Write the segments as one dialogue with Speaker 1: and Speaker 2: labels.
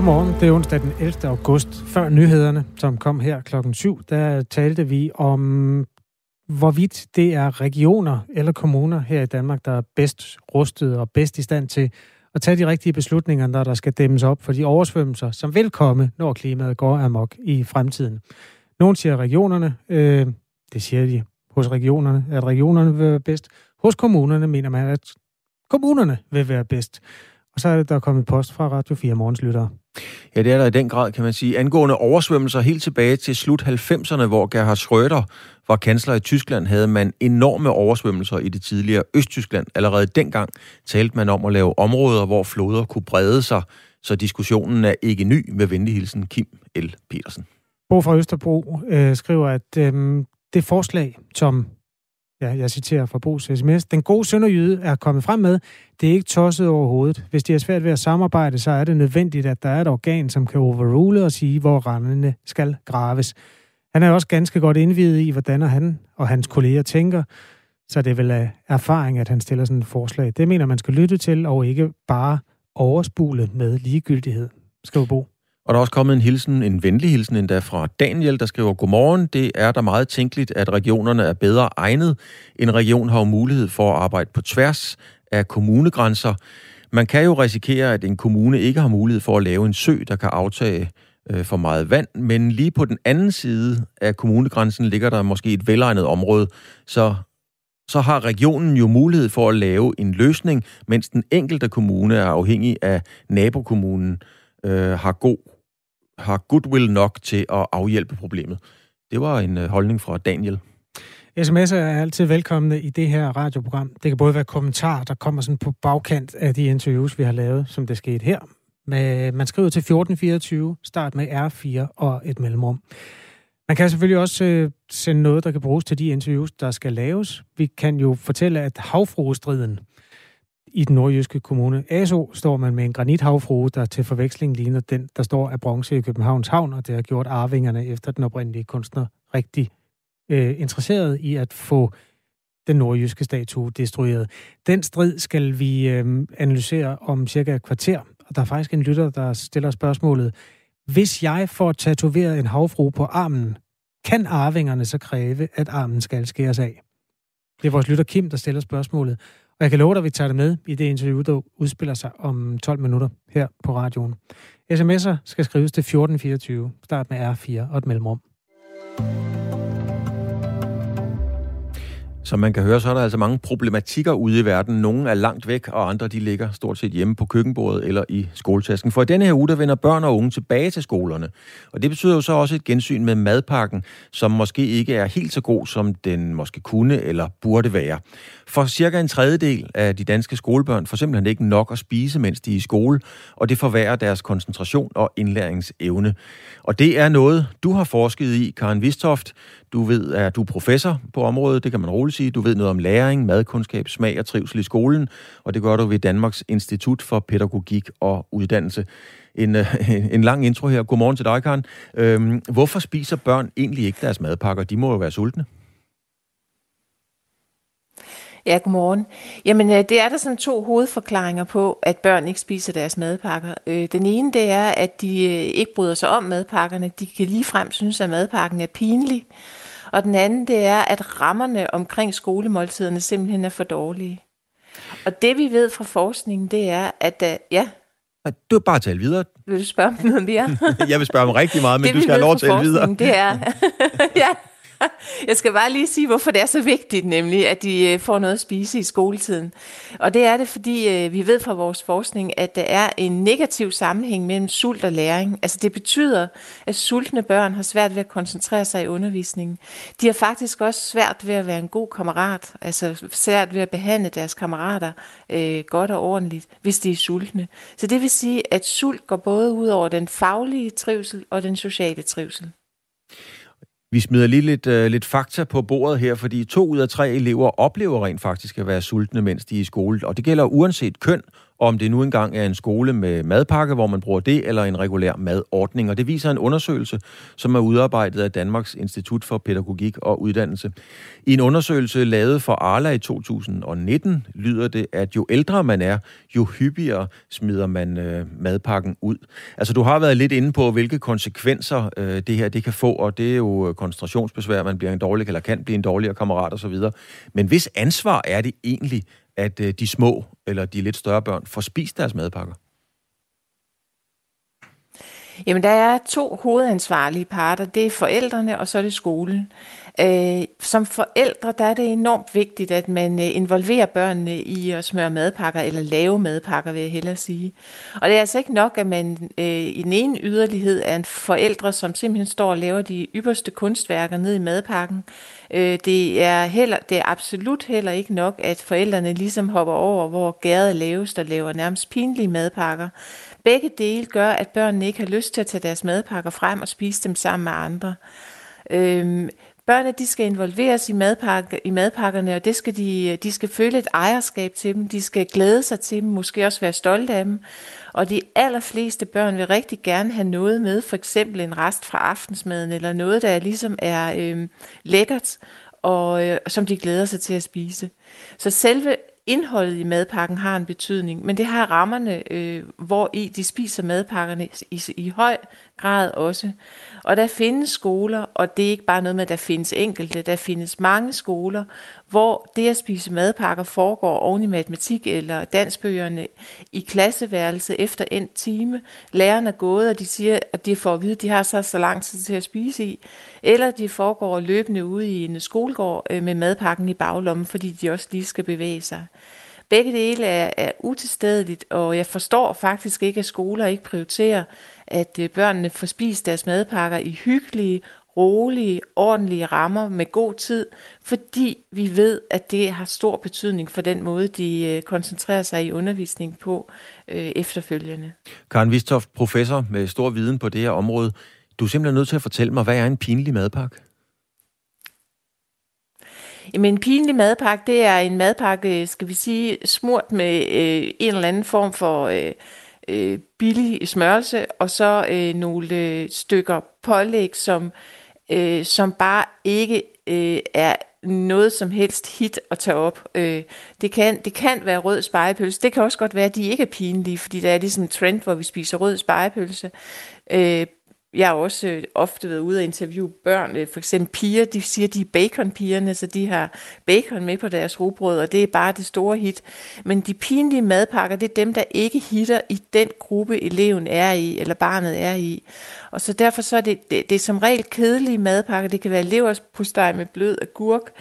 Speaker 1: Godmorgen. Det er onsdag den 11. august. Før nyhederne, som kom her klokken 7, der talte vi om, hvorvidt det er regioner eller kommuner her i Danmark, der er bedst rustet og bedst i stand til at tage de rigtige beslutninger, når der skal dæmmes op for de oversvømmelser, som vil komme, når klimaet går amok i fremtiden. Nogle siger regionerne, øh, det siger de hos regionerne, at regionerne vil være bedst. Hos kommunerne mener man, at kommunerne vil være bedst. Og så er det, der er kommet post fra Radio 4 Morgens lyttere.
Speaker 2: Ja, det er der i den grad, kan man sige. Angående oversvømmelser helt tilbage til slut 90'erne, hvor Gerhard Schröder var kansler i Tyskland, havde man enorme oversvømmelser i det tidligere Østtyskland. Allerede dengang talte man om at lave områder, hvor floder kunne brede sig, så diskussionen er ikke ny med venlig hilsen Kim L. Petersen.
Speaker 1: Bo fra Østerbro øh, skriver, at øh, det forslag, som ja, jeg citerer fra Bo's sms, den gode sønderjyde er kommet frem med, det er ikke tosset overhovedet. Hvis de er svært ved at samarbejde, så er det nødvendigt, at der er et organ, som kan overrule og sige, hvor randene skal graves. Han er også ganske godt indvidet i, hvordan han og hans kolleger tænker, så det er vel af erfaring, at han stiller sådan et forslag. Det mener man skal lytte til, og ikke bare overspule med ligegyldighed, skriver Bo.
Speaker 2: Og der er også kommet en hilsen, en venlig hilsen endda fra Daniel, der skriver, Godmorgen, det er da meget tænkeligt, at regionerne er bedre egnet. En region har jo mulighed for at arbejde på tværs af kommunegrænser. Man kan jo risikere, at en kommune ikke har mulighed for at lave en sø, der kan aftage øh, for meget vand, men lige på den anden side af kommunegrænsen ligger der måske et velegnet område, så så har regionen jo mulighed for at lave en løsning, mens den enkelte kommune er afhængig af nabokommunen øh, har god har goodwill nok til at afhjælpe problemet. Det var en øh, holdning fra Daniel.
Speaker 1: SMS'er er altid velkomne i det her radioprogram. Det kan både være kommentarer, der kommer sådan på bagkant af de interviews, vi har lavet, som det skete her. Men man skriver til 1424, start med R4 og et mellemrum. Man kan selvfølgelig også øh, sende noget, der kan bruges til de interviews, der skal laves. Vi kan jo fortælle, at havfruestriden, i den nordjyske kommune Aso står man med en granithavfrue, der til forveksling ligner den, der står af bronze i Københavns Havn, og det har gjort arvingerne efter den oprindelige kunstner rigtig øh, interesseret i at få den nordjyske statue destrueret. Den strid skal vi øh, analysere om cirka et kvarter, og der er faktisk en lytter, der stiller spørgsmålet, hvis jeg får tatoveret en havfrue på armen, kan arvingerne så kræve, at armen skal skæres af? Det er vores lytter Kim, der stiller spørgsmålet. Og jeg kan love dig, at vi tager det med i det interview, der udspiller sig om 12 minutter her på radioen. SMS'er skal skrives til 1424. Start med R4 og et mellemrum.
Speaker 2: Som man kan høre, så er der altså mange problematikker ude i verden. Nogle er langt væk, og andre de ligger stort set hjemme på køkkenbordet eller i skoletasken. For i denne her uge, der vender børn og unge tilbage til skolerne. Og det betyder jo så også et gensyn med madpakken, som måske ikke er helt så god, som den måske kunne eller burde være. For cirka en tredjedel af de danske skolebørn får simpelthen ikke nok at spise, mens de er i skole, og det forværrer deres koncentration og indlæringsevne. Og det er noget, du har forsket i, Karen Vistoft. Du ved, at du er professor på området, det kan man roligt sige. Du ved noget om læring, madkundskab, smag og trivsel i skolen, og det gør du ved Danmarks Institut for Pædagogik og Uddannelse. En, øh, en lang intro her. Godmorgen til dig, Karen. Øhm, hvorfor spiser børn egentlig ikke deres madpakker? De må jo være sultne.
Speaker 3: Ja, godmorgen. Jamen, øh, det er der sådan to hovedforklaringer på, at børn ikke spiser deres madpakker. Øh, den ene, det er, at de ikke bryder sig om madpakkerne. De kan ligefrem synes, at madpakken er pinlig. Og den anden, det er, at rammerne omkring skolemåltiderne simpelthen er for dårlige. Og det vi ved fra forskningen, det er, at ja,
Speaker 2: du er bare tale videre.
Speaker 3: Vil du spørge om noget mere?
Speaker 2: jeg vil spørge om rigtig meget, men det, du skal have lov at tale videre.
Speaker 3: Det er, ja, Jeg skal bare lige sige, hvorfor det er så vigtigt, nemlig at de øh, får noget at spise i skoletiden. Og det er det, fordi øh, vi ved fra vores forskning, at der er en negativ sammenhæng mellem sult og læring. Altså det betyder, at sultne børn har svært ved at koncentrere sig i undervisningen. De har faktisk også svært ved at være en god kammerat, altså svært ved at behandle deres kammerater øh, godt og ordentligt, hvis de er sultne. Så det vil sige, at sult går både ud over den faglige trivsel og den sociale trivsel.
Speaker 2: Vi smider lige lidt, uh, lidt fakta på bordet her, fordi to ud af tre elever oplever rent faktisk at være sultne, mens de er i skole. Og det gælder uanset køn om det nu engang er en skole med madpakke, hvor man bruger det, eller en regulær madordning. Og det viser en undersøgelse, som er udarbejdet af Danmarks Institut for Pædagogik og Uddannelse. I en undersøgelse lavet for Arla i 2019 lyder det, at jo ældre man er, jo hyppigere smider man øh, madpakken ud. Altså du har været lidt inde på, hvilke konsekvenser øh, det her det kan få, og det er jo øh, koncentrationsbesvær, man bliver en dårlig eller kan blive en dårligere kammerat osv. Men hvis ansvar er det egentlig, at øh, de små eller de lidt større børn får spist deres madpakker?
Speaker 3: Jamen, der er to hovedansvarlige parter. Det er forældrene, og så er det skolen. Øh, som forældre, der er det enormt vigtigt, at man øh, involverer børnene i at smøre madpakker, eller lave madpakker, vil jeg hellere sige. Og det er altså ikke nok, at man øh, i den ene yderlighed er en forældre, som simpelthen står og laver de ypperste kunstværker ned i madpakken. Øh, det, er heller, det er absolut heller ikke nok, at forældrene ligesom hopper over, hvor gæret laves, der laver nærmest pinlige madpakker. Begge dele gør, at børnene ikke har lyst til at tage deres madpakker frem og spise dem sammen med andre. Øhm, børnene de skal involveres i, madpakke, i madpakkerne, og det skal de, de skal føle et ejerskab til dem. De skal glæde sig til dem, måske også være stolte af dem. Og de allerfleste børn vil rigtig gerne have noget med, for eksempel en rest fra aftensmaden, eller noget, der ligesom er øh, lækkert, og øh, som de glæder sig til at spise. Så selve indholdet i madpakken har en betydning, men det har rammerne, øh, hvor i de spiser madpakkerne i, i høj grad også. Og der findes skoler, og det er ikke bare noget med, at der findes enkelte, der findes mange skoler, hvor det at spise madpakker foregår oven i matematik eller dansbøgerne i klasseværelset efter en time. Lærerne er gået, og de siger, at de får at vide, at de har så, så lang tid til at spise i. Eller de foregår løbende ude i en skolegård øh, med madpakken i baglommen, fordi de også lige skal bevæge sig. Begge dele er, er utilstedeligt, og jeg forstår faktisk ikke, at skoler ikke prioriterer, at øh, børnene får spist deres madpakker i hyggelige, rolige, ordentlige rammer med god tid, fordi vi ved, at det har stor betydning for den måde, de øh, koncentrerer sig i undervisning på øh, efterfølgende.
Speaker 2: Karen Vistoft, professor med stor viden på det her område. Du er simpelthen nødt til at fortælle mig, hvad er en pinlig madpakke?
Speaker 3: Jamen, en pinlig madpakke, det er en madpakke, skal vi sige, smurt med øh, en eller anden form for øh, øh, billig smørelse, og så øh, nogle øh, stykker pålæg, som, øh, som bare ikke øh, er noget som helst hit at tage op. Øh, det, kan, det kan være rød spejepølse. Det kan også godt være, at de ikke er pinlige, fordi der er ligesom en trend, hvor vi spiser rød spejepølse. Øh, jeg har også øh, ofte været ude og interviewe børn, øh, for eksempel piger, de siger, de er baconpigerne, så de har bacon med på deres rugbrød, og det er bare det store hit. Men de pinlige madpakker, det er dem, der ikke hitter i den gruppe, eleven er i, eller barnet er i. Og så derfor så er det, det, det er som regel kedelige madpakker. Det kan være leverpostej med blød agurk,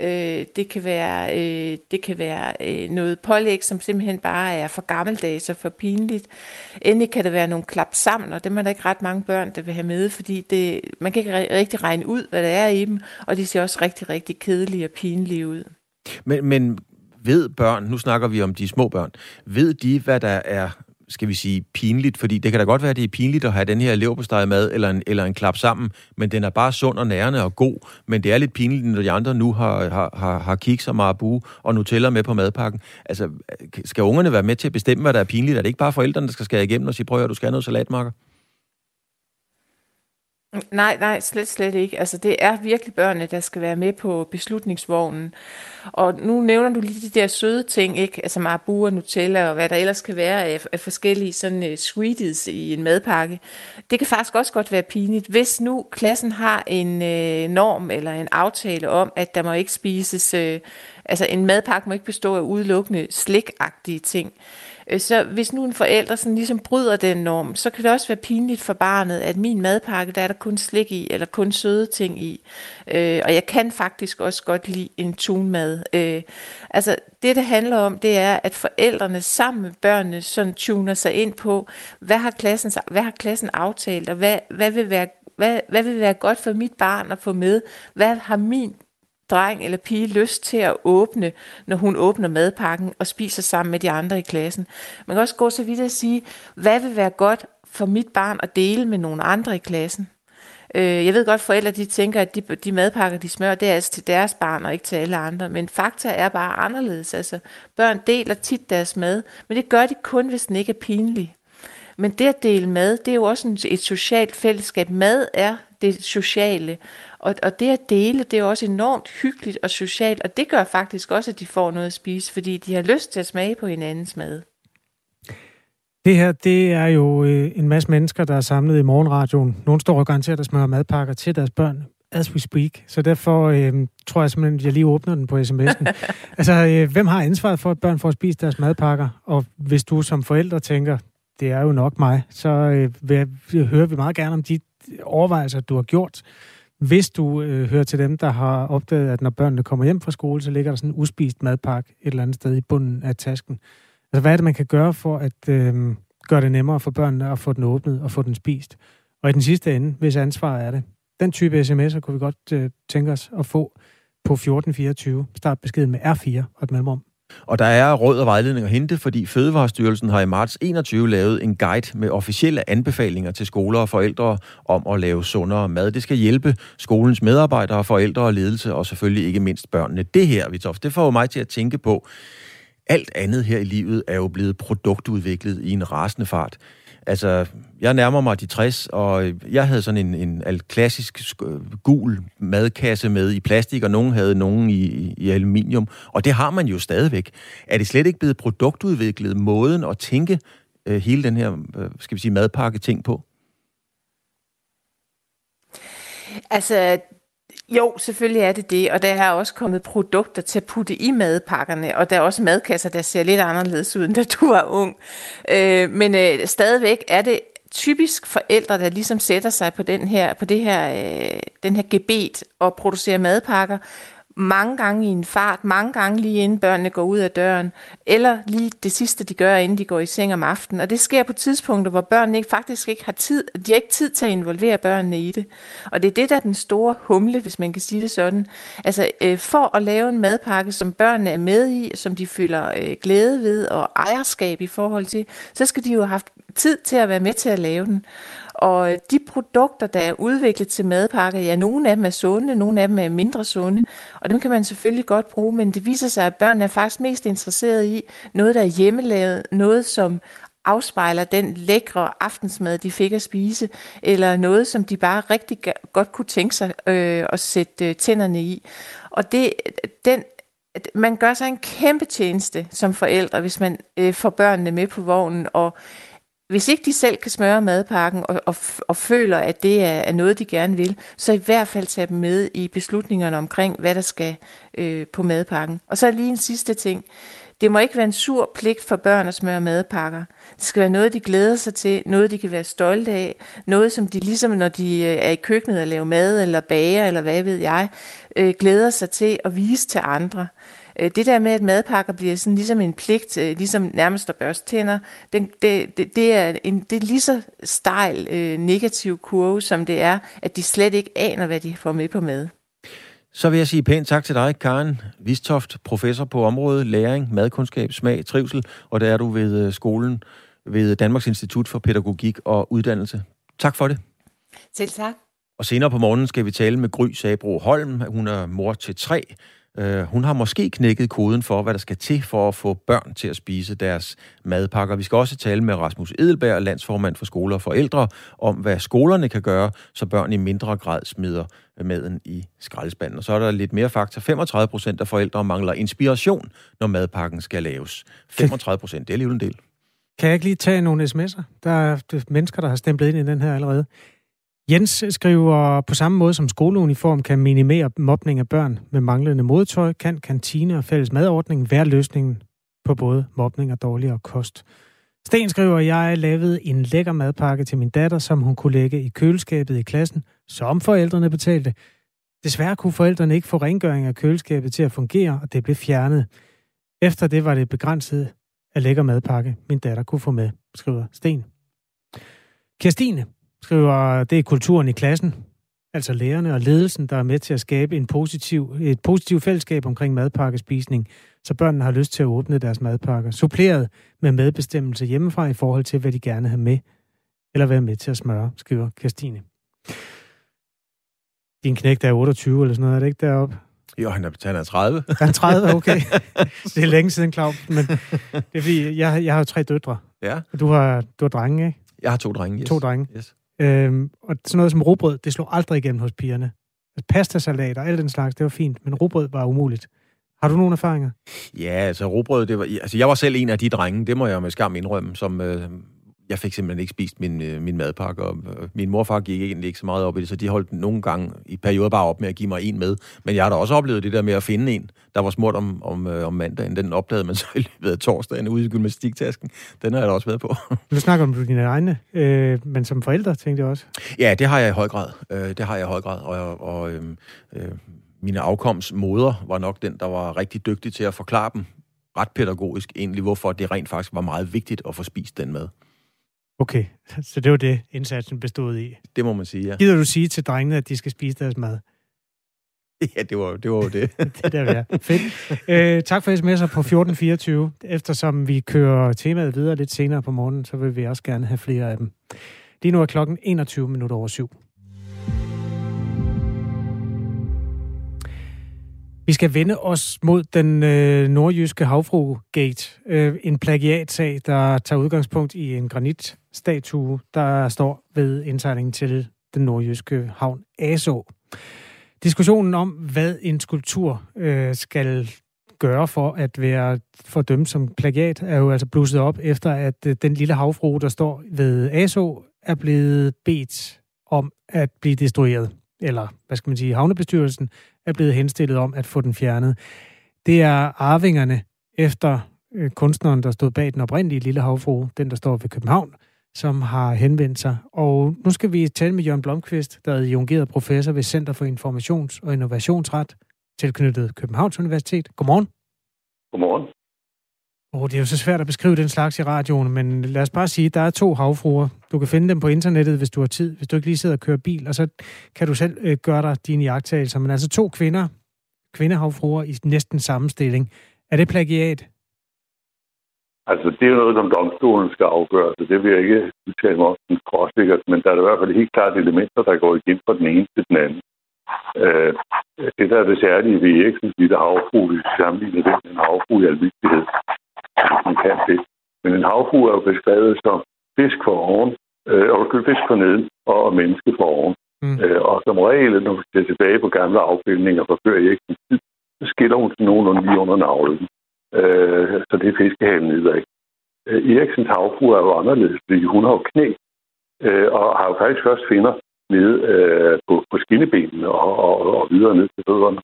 Speaker 3: Øh, det kan være, øh, det kan være øh, noget pålæg, som simpelthen bare er for gammeldags og for pinligt. Endelig kan der være nogle klap sammen, og dem er der ikke ret mange børn, der vil have med, fordi det, man kan ikke rigtig regne ud, hvad der er i dem, og de ser også rigtig, rigtig kedelige og pinlige ud.
Speaker 2: Men, men ved børn, nu snakker vi om de små børn, ved de, hvad der er skal vi sige, pinligt, fordi det kan da godt være, at det er pinligt at have den her leverpostej mad eller en, eller en klap sammen, men den er bare sund og nærende og god, men det er lidt pinligt, når de andre nu har, har, har, har kiks og marabu og Nutella med på madpakken. Altså, øh, skal ungerne være med til at bestemme, hvad der er pinligt? Er det ikke bare forældrene, der skal skære igennem og sige, prøv at du skal have noget salatmarker?
Speaker 3: Nej, nej, slet, slet ikke. Altså, det er virkelig børnene, der skal være med på beslutningsvognen. Og nu nævner du lige de der søde ting, ikke? Altså marabu og Nutella og hvad der ellers kan være af, af forskellige sådan uh, sweeties i en madpakke. Det kan faktisk også godt være pinligt, hvis nu klassen har en uh, norm eller en aftale om, at der må ikke spises, uh, altså en madpakke må ikke bestå af udelukkende slikagtige ting. Øh, så hvis nu en forælder sådan ligesom bryder den norm, så kan det også være pinligt for barnet, at min madpakke, der er der kun slik i, eller kun søde ting i. Øh, og jeg kan faktisk også godt lide en tunmad. Øh, altså det, det handler om, det er, at forældrene sammen med børnene sådan tuner sig ind på, hvad har klassen, hvad har klassen aftalt, og hvad, hvad vil være hvad, hvad vil være godt for mit barn at få med? Hvad har min dreng eller pige lyst til at åbne, når hun åbner madpakken og spiser sammen med de andre i klassen. Man kan også gå så vidt at sige, hvad vil være godt for mit barn at dele med nogle andre i klassen? Øh, jeg ved godt, at forældre de tænker, at de, de madpakker, de smører, det er altså til deres barn og ikke til alle andre. Men fakta er bare anderledes. Altså, børn deler tit deres mad, men det gør de kun, hvis den ikke er pinlig. Men det at dele mad, det er jo også et socialt fællesskab. Mad er det sociale. Og, og det at dele, det er også enormt hyggeligt og socialt, og det gør faktisk også, at de får noget at spise, fordi de har lyst til at smage på hinandens mad.
Speaker 1: Det her, det er jo øh, en masse mennesker, der er samlet i morgenradioen. Nogle står og garanteret at smøre madpakker til deres børn, as we speak. Så derfor øh, tror jeg simpelthen, at jeg lige åbner den på sms'en. altså, øh, hvem har ansvaret for, at børn får spist deres madpakker? Og hvis du som forældre tænker, det er jo nok mig, så øh, vil, hører vi meget gerne om de overvejelser, du har gjort. Hvis du øh, hører til dem, der har opdaget, at når børnene kommer hjem fra skole, så ligger der sådan en uspist madpakke et eller andet sted i bunden af tasken. Altså, hvad er det, man kan gøre for at øh, gøre det nemmere for børnene at få den åbnet og få den spist? Og i den sidste ende, hvis ansvaret er det. Den type sms'er kunne vi godt øh, tænke os at få på 1424. Start beskeden med R4 og et mellemrum.
Speaker 2: Og der er råd og vejledning at hente, fordi Fødevarestyrelsen har i marts 21 lavet en guide med officielle anbefalinger til skoler og forældre om at lave sundere mad. Det skal hjælpe skolens medarbejdere, forældre og ledelse, og selvfølgelig ikke mindst børnene. Det her, Vitof, det får mig til at tænke på, alt andet her i livet er jo blevet produktudviklet i en rasende fart. Altså, jeg nærmer mig de 60, og jeg havde sådan en, en klassisk gul madkasse med i plastik, og nogen havde nogen i, i aluminium, og det har man jo stadigvæk. Er det slet ikke blevet produktudviklet måden at tænke øh, hele den her, øh, skal vi sige, madpakke ting på?
Speaker 3: Altså, jo, selvfølgelig er det det, og der er også kommet produkter til at putte i madpakkerne, og der er også madkasser, der ser lidt anderledes ud, end da du var ung. Øh, men øh, stadigvæk er det typisk forældre, der ligesom sætter sig på den her, på det her, øh, den her gebet og producerer madpakker, mange gange i en fart, mange gange lige inden børnene går ud af døren, eller lige det sidste, de gør, inden de går i seng om aftenen. Og det sker på tidspunkter, hvor børnene ikke, faktisk ikke har tid, de har ikke tid til at involvere børnene i det. Og det er det, der er den store humle, hvis man kan sige det sådan. Altså øh, for at lave en madpakke, som børnene er med i, som de føler øh, glæde ved og ejerskab i forhold til, så skal de jo have haft tid til at være med til at lave den. Og de produkter, der er udviklet til madpakker, ja, nogle af dem er sunde, nogle af dem er mindre sunde, og dem kan man selvfølgelig godt bruge, men det viser sig, at børn er faktisk mest interesseret i noget, der er hjemmelavet, noget, som afspejler den lækre aftensmad, de fik at spise, eller noget, som de bare rigtig godt kunne tænke sig øh, at sætte øh, tænderne i. Og det, den, man gør sig en kæmpe tjeneste som forældre, hvis man øh, får børnene med på vognen, og hvis ikke de selv kan smøre madpakken og, og, og føler, at det er, er noget, de gerne vil, så i hvert fald tage dem med i beslutningerne omkring, hvad der skal øh, på madpakken. Og så lige en sidste ting. Det må ikke være en sur pligt for børn at smøre madpakker. Det skal være noget, de glæder sig til, noget, de kan være stolte af, noget, som de ligesom, når de øh, er i køkkenet og laver mad eller bager, eller hvad ved jeg, øh, glæder sig til at vise til andre. Øh, det der med, at madpakker bliver sådan ligesom en pligt, øh, ligesom nærmest at børste tænder, det, det, det, det, er en, det er lige så stejl øh, negativ kurve, som det er, at de slet ikke aner, hvad de får med på mad.
Speaker 2: Så vil jeg sige pænt tak til dig, Karen Vistoft, professor på området læring, madkundskab, smag, trivsel, og der er du ved skolen ved Danmarks Institut for Pædagogik og Uddannelse. Tak for det.
Speaker 3: Selv tak.
Speaker 2: Og senere på morgenen skal vi tale med Gry Sabro Holm. Hun er mor til tre, Øh, hun har måske knækket koden for, hvad der skal til for at få børn til at spise deres madpakker. Vi skal også tale med Rasmus Edelberg, landsformand for skoler og forældre, om hvad skolerne kan gøre, så børn i mindre grad smider maden i skraldespanden. Og så er der lidt mere fakta. 35 procent af forældre mangler inspiration, når madpakken skal laves. 35 procent, det er alligevel en del.
Speaker 1: Kan jeg ikke lige tage nogle sms'er? Der er mennesker, der har stemplet ind i den her allerede. Jens skriver, på samme måde som skoleuniform kan minimere mobning af børn med manglende modtøj, kan kantine og fælles madordning være løsningen på både mobning og dårligere kost. Sten skriver, jeg lavede en lækker madpakke til min datter, som hun kunne lægge i køleskabet i klassen, som forældrene betalte. Desværre kunne forældrene ikke få rengøring af køleskabet til at fungere, og det blev fjernet. Efter det var det begrænset af lækker madpakke, min datter kunne få med, skriver Sten. Kirstine skriver, det er kulturen i klassen, altså lærerne og ledelsen, der er med til at skabe en positiv, et positivt fællesskab omkring madpakkespisning, så børnene har lyst til at åbne deres madpakker, suppleret med medbestemmelse hjemmefra i forhold til, hvad de gerne har med, eller være med til at smøre, skriver Kirstine. Din knægt er 28 eller sådan noget, er det ikke deroppe?
Speaker 2: Jo, han er, han er 30.
Speaker 1: Han er 30, okay. det er længe siden, Claus. Men det er fordi, jeg, jeg har jo tre døtre.
Speaker 2: Ja.
Speaker 1: Og du har, du har drenge, ikke?
Speaker 2: Jeg har to drenge, yes.
Speaker 1: To drenge.
Speaker 2: Yes.
Speaker 1: Øhm, og sådan noget som robrød, det slog aldrig igennem hos pigerne. Altså, Pastasalat og alt den slags, det var fint, men robrød var umuligt. Har du nogle erfaringer?
Speaker 2: Ja, altså robrød, det var, altså jeg var selv en af de drenge, det må jeg med skam indrømme, som øh, jeg fik simpelthen ikke spist min, øh, min madpakke, og øh, min morfar gik egentlig ikke så meget op i det, så de holdt nogle gange i perioder bare op med at give mig en med. Men jeg har da også oplevet det der med at finde en, der var smurt om, om, øh, om mandagen. Den opdagede man så i løbet af torsdagen ude i gymnastiktasken. Den har jeg da også været på.
Speaker 1: Du snakker om dine egne, øh, men som forældre tænkte jeg også.
Speaker 2: Ja, det har jeg i høj grad. Øh, det har jeg i høj grad, og, og øh, øh, mine afkomsmoder var nok den, der var rigtig dygtig til at forklare dem ret pædagogisk egentlig, hvorfor det rent faktisk var meget vigtigt at få spist den mad.
Speaker 1: Okay, så det var det, indsatsen bestod i.
Speaker 2: Det må man sige, ja.
Speaker 1: Gider du sige til drengene, at de skal spise deres mad?
Speaker 2: Ja, det var, det var jo det.
Speaker 1: det der er fedt. Øh, tak for sms'er på 1424. Eftersom vi kører temaet videre lidt senere på morgenen, så vil vi også gerne have flere af dem. Lige nu er klokken 21 minutter over syv. Vi skal vende os mod den øh, nordjyske havfru-gate. Øh, en plagiatsag, der tager udgangspunkt i en statue, der står ved indsejlingen til den nordjyske havn Aså. Diskussionen om, hvad en skulptur øh, skal gøre for at være fordømt som plagiat, er jo altså blusset op efter, at øh, den lille havfru, der står ved ASO, er blevet bedt om at blive destrueret. Eller, hvad skal man sige, havnebestyrelsen er blevet henstillet om at få den fjernet. Det er arvingerne efter øh, kunstneren, der stod bag den oprindelige lille havfru, den der står ved København, som har henvendt sig. Og nu skal vi tale med Jørgen Blomqvist, der er adjungeret professor ved Center for Informations- og Innovationsret, tilknyttet Københavns Universitet. Godmorgen.
Speaker 4: Godmorgen.
Speaker 1: Oh, det er jo så svært at beskrive den slags i radioen, men lad os bare sige, at der er to havfruer. Du kan finde dem på internettet, hvis du har tid, hvis du ikke lige sidder og kører bil, og så kan du selv øh, gøre dig dine jagttagelser. Men altså to kvinder, kvindehavfruer i næsten samme stilling. Er det plagiat?
Speaker 4: Altså, det er noget, som domstolen skal afgøre, så det vil jeg ikke udtale mig om skråsikkert, men der er i hvert fald helt klart elementer, der går igen fra den ene til den anden. Øh, det, der er det særlige ved Eriksens lille havfru, hvis vi sammenligner det med en havfru i almindelighed, man kan det. Men en havfru er jo beskrevet som fisk for oven, øh, og fisk for neden, og menneske for oven. Mm. Øh, og som regel, når vi ser tilbage på gamle afbildninger fra før Eriksens tid, så skiller hun sig nogenlunde lige under navlen. Øh, så det er fiskehalen nedad. Øh, Eriksens havfru er jo anderledes, fordi hun har jo knæ, øh, og har jo faktisk først finder nede øh, på, på skinnebenene og, og, og videre ned til fødderne.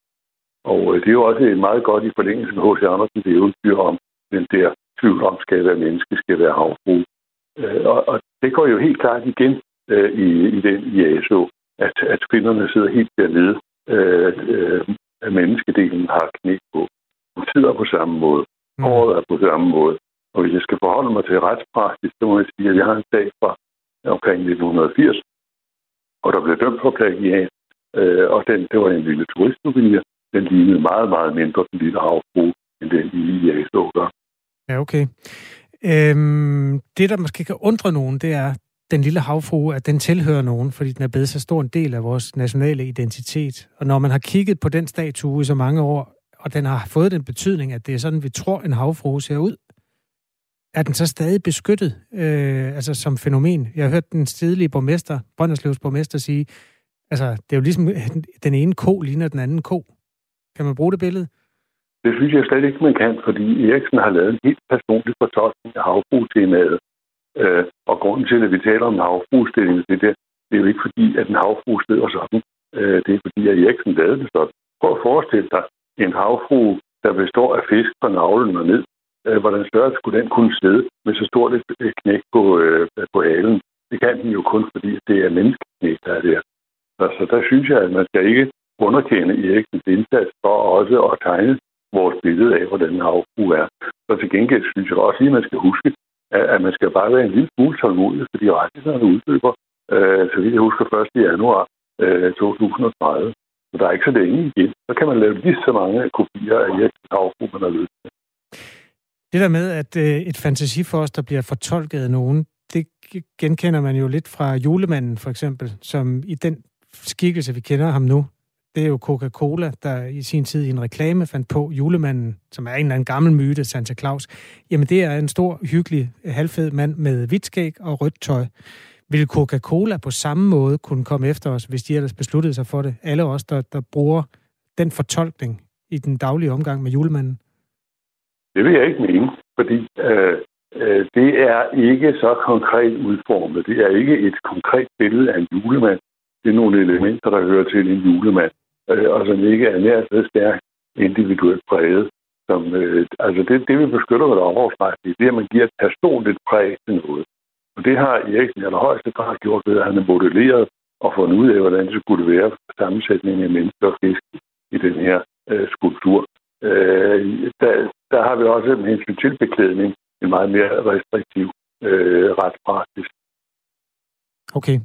Speaker 4: Og øh, det er jo også meget godt i forlængelse med H.C. Andersens eventyr om den der tvivl om, skal være menneske, skal være havfru. Øh, og, og det går jo helt klart igen øh, i, i den i ASO, at, at kvinderne sidder helt dernede. Øh, øh, menneskedelen har knæ på. Sidder på samme måde. Mm. Året er på samme måde. Og hvis jeg skal forholde mig til retspraksis, så må jeg sige, at jeg har en sag fra omkring 1980, og der blev dømt for plagiat. Øh, og den, det var en lille turistsouvenir. Den lignede meget, meget mindre den lille havfru, end den lille jeg så gør.
Speaker 1: Ja, okay. Øhm, det, der måske kan undre nogen, det er, den lille havfrue, at den tilhører nogen, fordi den er blevet så stor en del af vores nationale identitet. Og når man har kigget på den statue i så mange år, og den har fået den betydning, at det er sådan, vi tror, en havfrue ser ud, er den så stadig beskyttet øh, altså som fænomen? Jeg har hørt den stedlige borgmester, Brønderslevs borgmester, sige, altså det er jo ligesom, den ene ko ligner den anden ko. Kan man bruge det billede?
Speaker 4: Det synes jeg slet ikke, man kan, fordi Eriksen har lavet en helt personlig fortolkning af havbrugstemaet. Øh, og grunden til, at vi taler om havbrugstilling, det, der, det er jo ikke fordi, at en havbrug sidder sådan. Øh, det er fordi, at Eriksen lavede det sådan. Prøv at forestille dig en havfru, der består af fisk fra navlen og ned. Øh, hvordan større skulle den kunne sidde med så stort et knæk på, øh, på halen? Det kan den jo kun, fordi det er menneskeknæk, der er der. Så, altså, der synes jeg, at man skal ikke underkende Eriksens indsats for også at tegne vores billede af, hvordan en havfru er. Så til gengæld synes jeg også, at man skal huske, at man skal bare være en lille smule tålmodig, fordi rettighederne udløber, øh, så vidt jeg husker, 1. januar øh, 2030. Så der er ikke så længe igen. Så kan man lave lige så mange kopier af Eriksens havfru, man har lyst til.
Speaker 1: Det der med, at øh, et fantasifoss, der bliver fortolket af nogen, det genkender man jo lidt fra julemanden for eksempel, som i den skikkelse, vi kender ham nu, det er jo Coca-Cola, der i sin tid i en reklame fandt på julemanden, som er en eller anden gammel myte, Santa Claus. Jamen det er en stor, hyggelig, halvfed mand med hvidt skæg og rødt tøj. Vil Coca-Cola på samme måde kunne komme efter os, hvis de ellers besluttede sig for det? Alle os, der, der bruger den fortolkning i den daglige omgang med julemanden?
Speaker 4: Det vil jeg ikke mene, fordi øh, øh, det er ikke så konkret udformet. Det er ikke et konkret billede af en julemand. Det er nogle elementer, der hører til en julemand, øh, og som ikke er nær så stærkt individuelt præget. Som, øh, altså det, det, vi beskytter ved ophavsret, det er det, at man giver et personligt præg til noget. Og det har Eriksen i allerhøjeste grad gjort ved, at han er modelleret og fundet ud af, hvordan det skulle være sammensætningen af mennesker og fisk i den her øh, skulptur. Øh, der, der har vi også med hensyn til beklædning en meget mere restriktiv øh, retspraksis.
Speaker 1: Okay.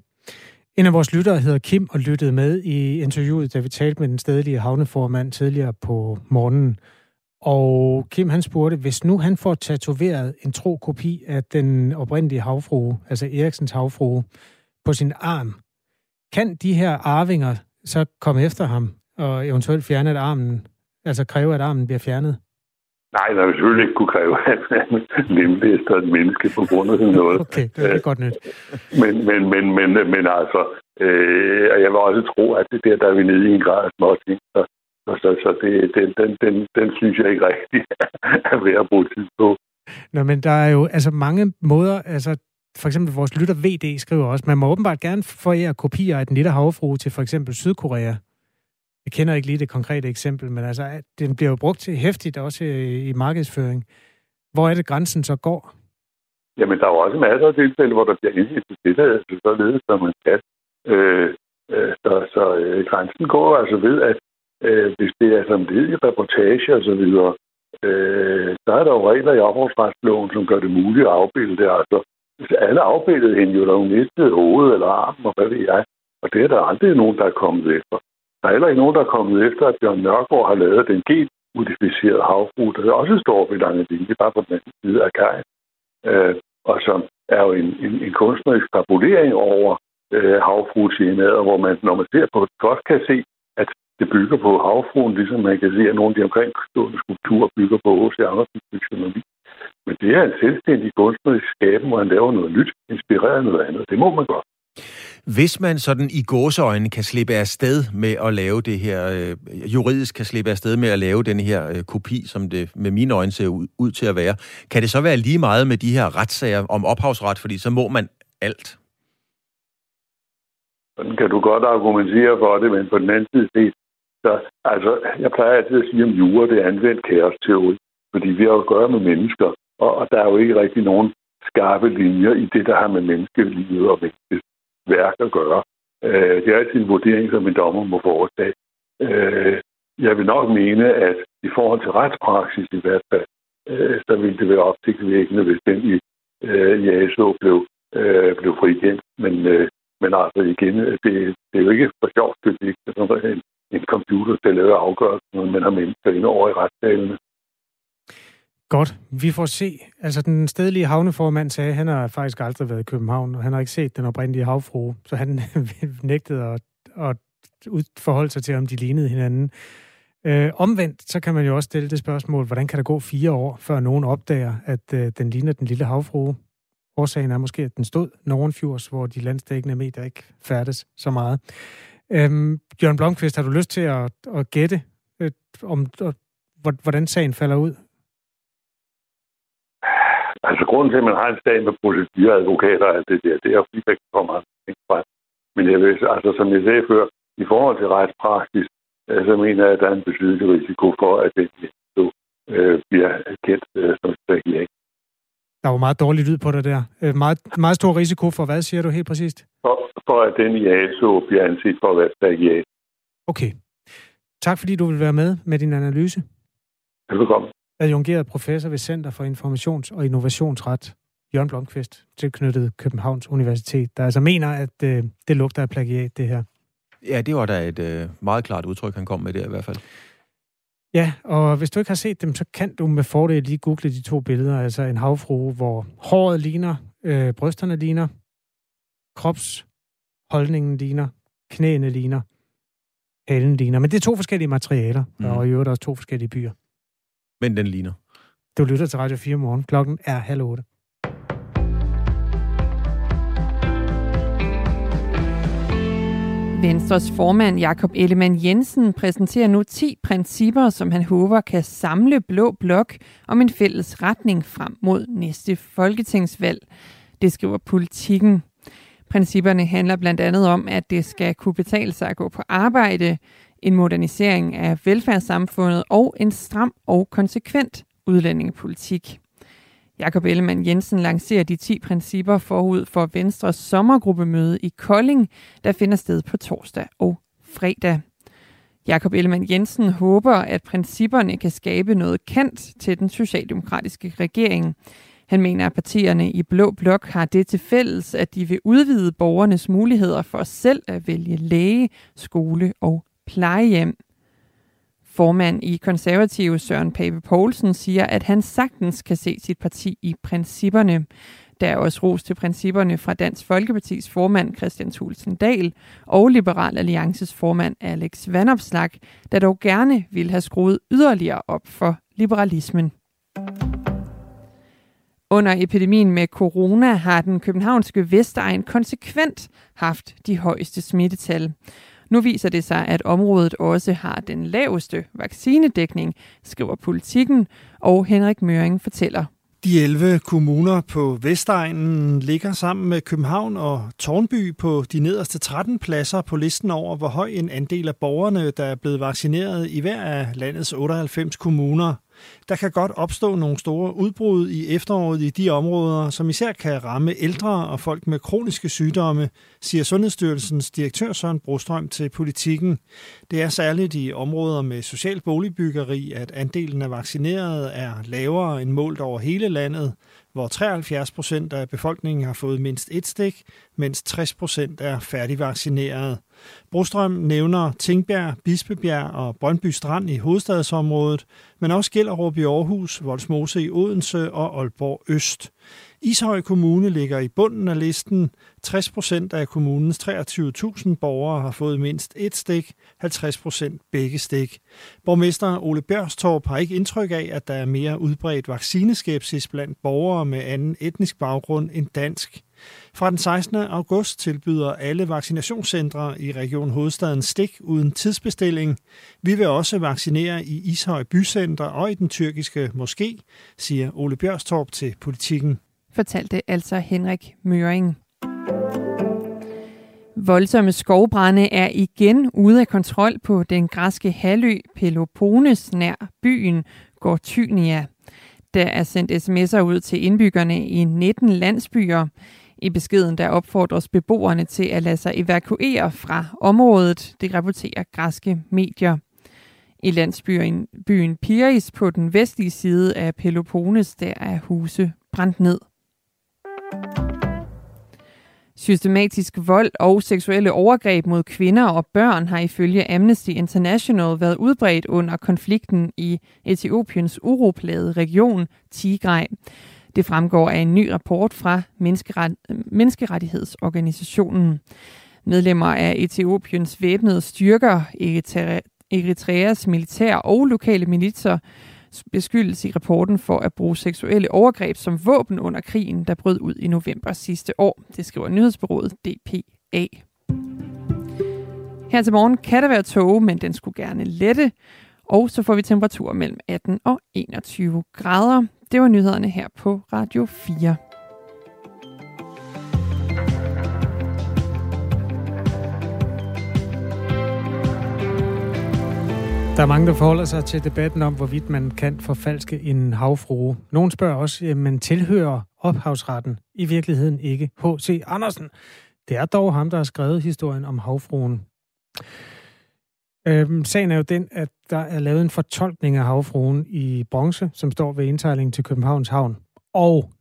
Speaker 1: En af vores lyttere hedder Kim og lyttede med i interviewet, da vi talte med den stedlige havneformand tidligere på morgenen. Og Kim han spurgte, hvis nu han får tatoveret en tro kopi af den oprindelige havfrue, altså Eriksens havfrue, på sin arm, kan de her arvinger så komme efter ham og eventuelt fjerne at armen, altså kræve, at armen bliver fjernet?
Speaker 4: Nej, der vil selvfølgelig ikke kunne kræve, at man lemlæster et menneske på grund af noget.
Speaker 1: Okay, det er godt nyt.
Speaker 4: Men, men, men, men, men altså, øh, jeg vil også tro, at det der, der er vi nede i en grad af småting, så, så, så det, den, den, den, den synes jeg ikke rigtig er ved at bruge tid på.
Speaker 1: Nå, men der er jo altså mange måder, altså for eksempel vores lytter VD skriver også, man må åbenbart gerne forære kopier af den lille havfrue til for eksempel Sydkorea. Jeg kender ikke lige det konkrete eksempel, men altså, den bliver jo brugt til hæftigt også i markedsføring. Hvor er det, grænsen så går?
Speaker 4: Jamen, der er jo også masser af tilfælde, hvor der bliver til tilladelse, således som man kan. Øh, øh, så så øh, grænsen går altså ved, at øh, hvis det er som led i reportage og så videre, øh, der er der jo regler i ophavsretsloven, som gør det muligt at afbilde det. Altså, hvis alle afbildede hende jo, der hun mistede hovedet eller armen, og hvad ved jeg. Og det er der aldrig nogen, der er kommet efter. Der er heller ikke nogen, der er kommet efter, at Bjørn Nørgaard har lavet den genmodificerede havfru, der også står ved lange linje, bare på den anden side af kajen. Øh, og som er jo en, en, en kunstnerisk fabulering over øh, havfruetemaet, hvor man, når man ser på det, godt kan se, bygger på havfruen, ligesom man kan se, at nogle af de omkringstående skulpturer bygger på H.C. Andersens fiktionologi. Men det er en selvstændig kunstnerisk skaben, hvor han laver noget nyt, inspireret af noget andet. Det må man godt.
Speaker 2: Hvis man sådan i gåseøjne kan slippe af sted med at lave det her, øh, juridisk kan slippe af sted med at lave den her øh, kopi, som det med mine øjne ser ud, ud til at være, kan det så være lige meget med de her retssager om ophavsret, fordi så må man alt?
Speaker 4: Sådan kan du godt argumentere for det, men på den anden side så, altså, jeg plejer altid at sige om jura, det er anvendt kaosteori, fordi vi har at gøre med mennesker, og, og der er jo ikke rigtig nogen skarpe linjer i det, der har med menneskelivet og menneskets værk at gøre. Øh, det er altid en vurdering, som en dommer må foretage. Øh, jeg vil nok mene, at i forhold til retspraksis i hvert fald, øh, så ville det være opsigtsvækkende, hvis den i, øh, i ASO blev, øh, blev frikendt. Men, øh, men altså igen, det, det er jo ikke for sjovt, det er ikke en, en computer, der laver afgørelsen, men har mennesker inde over i retssalene.
Speaker 1: Godt. Vi får se. Altså, den stedlige havneformand sagde, at han har faktisk aldrig været i København, og han har ikke set den oprindelige havfrue, så han nægtede at, at forholde sig til, om de lignede hinanden. Øh, omvendt, så kan man jo også stille det spørgsmål, hvordan kan der gå fire år, før nogen opdager, at øh, den ligner den lille havfrue? Årsagen er måske, at den stod Nordenfjords, hvor de landstækkende medier ikke færdes så meget. Øhm, Jørgen Blomqvist, har du lyst til at, at gætte, øh, om, og, hvordan sagen falder ud?
Speaker 4: Altså, grunden til, at man har en sag med procedureadvokater og alt det der, det er fordi, der kommer ting frem. Men jeg vil, altså, som jeg sagde før, i forhold til retspraksis, så så mener jeg, at der er en betydelig risiko for, at det øh, bliver kendt øh, som plagiat.
Speaker 1: Der var meget dårlig lyd på det der. Øh, meget, meget stor risiko for hvad, siger du helt præcist?
Speaker 4: For, for at den i ASO bliver anset for at være plagiat.
Speaker 1: Okay. Tak fordi du vil være med med din analyse.
Speaker 4: Velkommen
Speaker 1: adjungeret professor ved Center for Informations- og Innovationsret, Jørgen Blomqvist, tilknyttet Københavns Universitet, der altså mener, at øh, det lugter af plagiat, det her.
Speaker 2: Ja, det var da et øh, meget klart udtryk, han kom med der i hvert fald.
Speaker 1: Ja, og hvis du ikke har set dem, så kan du med fordel lige google de to billeder. Altså en havfrue, hvor håret ligner, øh, brysterne ligner, kropsholdningen ligner, knæene ligner. halen ligner. Men det er to forskellige materialer, mm. og i øvrigt også to forskellige byer.
Speaker 2: Men den ligner.
Speaker 1: Du lytter til Radio 4 morgen. Klokken er halv otte.
Speaker 5: Venstres formand Jakob Ellemann Jensen præsenterer nu 10 principper, som han håber kan samle Blå Blok om en fælles retning frem mod næste folketingsvalg. Det skriver politikken. Principperne handler blandt andet om, at det skal kunne betale sig at gå på arbejde, en modernisering af velfærdssamfundet og en stram og konsekvent udlændingepolitik. Jakob Ellemann Jensen lancerer de 10 principper forud for Venstres sommergruppemøde i Kolding, der finder sted på torsdag og fredag. Jakob Ellemann Jensen håber, at principperne kan skabe noget kendt til den socialdemokratiske regering. Han mener, at partierne i Blå Blok har det til fælles, at de vil udvide borgernes muligheder for selv at vælge læge, skole og plejehjem. Formand i konservative Søren Pape Poulsen siger, at han sagtens kan se sit parti i principperne. Der er også ros til principperne fra Dansk Folkepartis formand Christian Thulsen Dahl og Liberal Alliances formand Alex Vanopslag, der dog gerne vil have skruet yderligere op for liberalismen. Under epidemien med corona har den københavnske Vestegn konsekvent haft de højeste smittetal. Nu viser det sig, at området også har den laveste vaccinedækning, skriver politikken, og Henrik Møring fortæller.
Speaker 6: De 11 kommuner på Vestegnen ligger sammen med København og Tornby på de nederste 13 pladser på listen over, hvor høj en andel af borgerne, der er blevet vaccineret i hver af landets 98 kommuner. Der kan godt opstå nogle store udbrud i efteråret i de områder, som især kan ramme ældre og folk med kroniske sygdomme, siger Sundhedsstyrelsens direktør Søren Brostrøm til politikken. Det er særligt i områder med social boligbyggeri, at andelen af vaccinerede er lavere end målt over hele landet, hvor 73 procent af befolkningen har fået mindst et stik, mens 60 procent er færdigvaccineret. Brostrøm nævner Tingbjerg, Bispebjerg og Brøndby Strand i hovedstadsområdet, men også Gellerup i Aarhus, Voldsmose i Odense og Aalborg Øst. Ishøj Kommune ligger i bunden af listen. 60 procent af kommunens 23.000 borgere har fået mindst et stik, 50 procent begge stik. Borgmester Ole Bjørstorp har ikke indtryk af, at der er mere udbredt vaccineskepsis blandt borgere med anden etnisk baggrund end dansk. Fra den 16. august tilbyder alle vaccinationscentre i Region Hovedstaden stik uden tidsbestilling. Vi vil også vaccinere i Ishøj Bycenter og i den tyrkiske moské, siger Ole Bjørstorp til politikken.
Speaker 5: Fortalte altså Henrik Møring. Voldsomme skovbrænde er igen ude af kontrol på den græske halvø Peloponnes nær byen Gortynia. Der er sendt sms'er ud til indbyggerne i 19 landsbyer. I beskeden der opfordres beboerne til at lade sig evakuere fra området, det rapporterer græske medier. I landsbyen byen Piris på den vestlige side af Peloponnes, der er huse brændt ned. Systematisk vold og seksuelle overgreb mod kvinder og børn har ifølge Amnesty International været udbredt under konflikten i Etiopiens uroplade region Tigray. Det fremgår af en ny rapport fra Menneskeret, Menneskerettighedsorganisationen. Medlemmer af Etiopiens væbnede styrker, Eritreas militær og lokale militser beskyldes i rapporten for at bruge seksuelle overgreb som våben under krigen, der brød ud i november sidste år. Det skriver nyhedsbyrået DPA. Her til morgen kan der være tåge, men den skulle gerne lette. Og så får vi temperatur mellem 18 og 21 grader. Det var nyhederne her på Radio 4.
Speaker 1: Der er mange, der forholder sig til debatten om, hvorvidt man kan forfalske en havfrue. Nogle spørger også, men tilhører ophavsretten i virkeligheden ikke H.C. Andersen? Det er dog ham, der har skrevet historien om havfruen. Øhm, sagen er jo den, at der er lavet en fortolkning af havfruen i bronze, som står ved indsejlingen til Københavns Havn. Og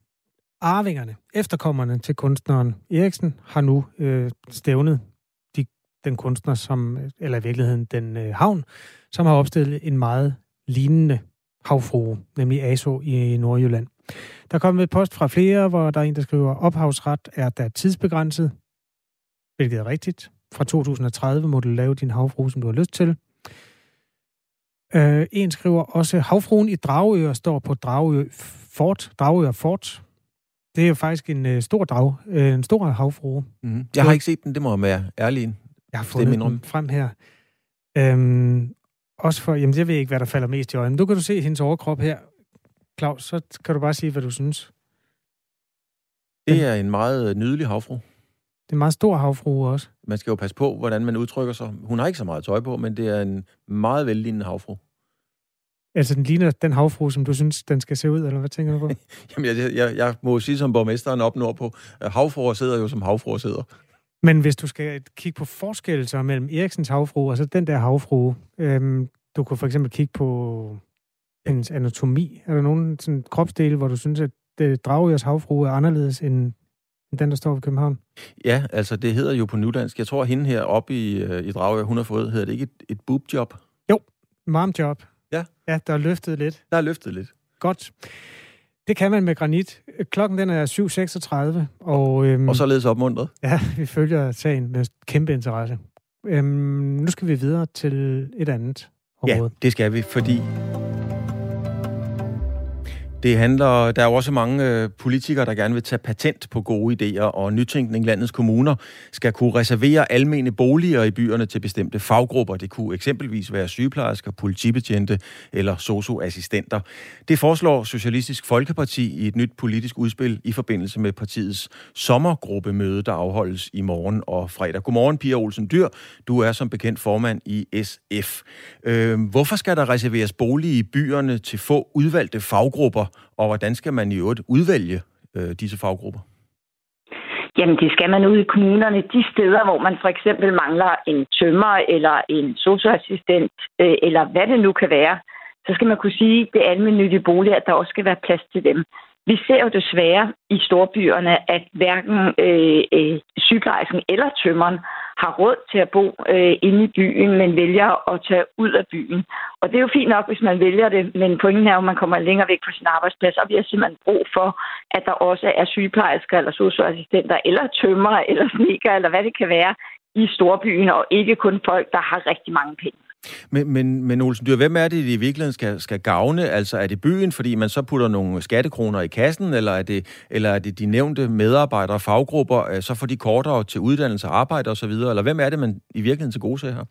Speaker 1: arvingerne, efterkommerne til kunstneren Eriksen, har nu øh, stævnet de, den kunstner, som, eller i virkeligheden den øh, havn, som har opstillet en meget lignende havfrue, nemlig ASO i Nordjylland. Der er kommet et post fra flere, hvor der er en, der skriver, ophavsret er der tidsbegrænset, hvilket er rigtigt fra 2030 må du lave din havfru, som du har lyst til. Øh, en skriver også, havfruen i Dragør står på Dragør Fort. Dragør Fort. Det er jo faktisk en øh, stor drag, øh, en stor havfrue.
Speaker 2: Mm. Jeg har ikke set den, det må jeg være ærlig.
Speaker 1: Jeg har fundet den frem her. Øhm, også for, jamen jeg ved ikke, hvad der falder mest i øjnene. Nu kan du se hendes overkrop her. Claus, så kan du bare sige, hvad du synes.
Speaker 2: Det er en meget nydelig havfru.
Speaker 1: Det er en meget stor havfru også.
Speaker 2: Man skal jo passe på, hvordan man udtrykker sig. Hun har ikke så meget tøj på, men det er en meget vellignende havfru.
Speaker 1: Altså, den ligner den havfru, som du synes, den skal se ud, eller hvad tænker du på?
Speaker 2: Jamen, jeg, jeg, jeg må sige som borgmesteren op nordpå, havfruer sidder jo som havfruer sidder.
Speaker 1: Men hvis du skal kigge på forskelser mellem Eriksens havfru og så den der havfru, øhm, du kunne for eksempel kigge på hendes anatomi. Er der nogen sådan, kropsdele, hvor du synes, at det, Dragørs havfru er anderledes end, end den, der står ved København?
Speaker 2: Ja, altså det hedder jo på nudansk. Jeg tror, at hende her oppe i, øh, i Dragør, hun har fået, hedder det ikke et, et boobjob?
Speaker 1: Jo, momjob.
Speaker 2: Ja.
Speaker 1: Ja, der er løftet lidt.
Speaker 2: Der er løftet lidt.
Speaker 1: Godt. Det kan man med granit. Klokken den er 7.36. Og, øhm,
Speaker 2: og således opmuntret.
Speaker 1: Ja, vi følger sagen med kæmpe interesse. Øhm, nu skal vi videre til et andet område.
Speaker 2: Ja, det skal vi, fordi det handler, der er jo også mange øh, politikere, der gerne vil tage patent på gode idéer, og nytænkning landets kommuner skal kunne reservere almene boliger i byerne til bestemte faggrupper. Det kunne eksempelvis være sygeplejersker, politibetjente eller socioassistenter. Det foreslår Socialistisk Folkeparti i et nyt politisk udspil i forbindelse med partiets sommergruppemøde, der afholdes i morgen og fredag. Godmorgen, Pia Olsen Dyr. Du er som bekendt formand i SF. Øh, hvorfor skal der reserveres bolig i byerne til få udvalgte faggrupper, og hvordan skal man i øvrigt udvælge øh, disse faggrupper?
Speaker 7: Jamen, det skal man ud i kommunerne. De steder, hvor man for eksempel mangler en tømmer eller en socioassistent, øh, eller hvad det nu kan være, så skal man kunne sige, at det almindelige bolig, at der også skal være plads til dem. Vi ser jo desværre i storbyerne, at hverken øh, øh, sygeplejersken eller tømmeren har råd til at bo øh, inde i byen, men vælger at tage ud af byen. Og det er jo fint nok, hvis man vælger det, men pointen er jo, at man kommer længere væk fra sin arbejdsplads, og vi har simpelthen brug for, at der også er sygeplejersker eller socioassistenter, eller tømmer, eller sneker, eller hvad det kan være, i storbyen, og ikke kun folk, der har rigtig mange penge.
Speaker 2: Men, men, men Olsen Dyr, hvem er det, det i virkeligheden skal, skal gavne? Altså er det byen, fordi man så putter nogle skattekroner i kassen, eller er det, eller er det de nævnte medarbejdere og faggrupper, øh, så får de kortere til uddannelse, arbejde osv., eller hvem er det, man i virkeligheden til gode her?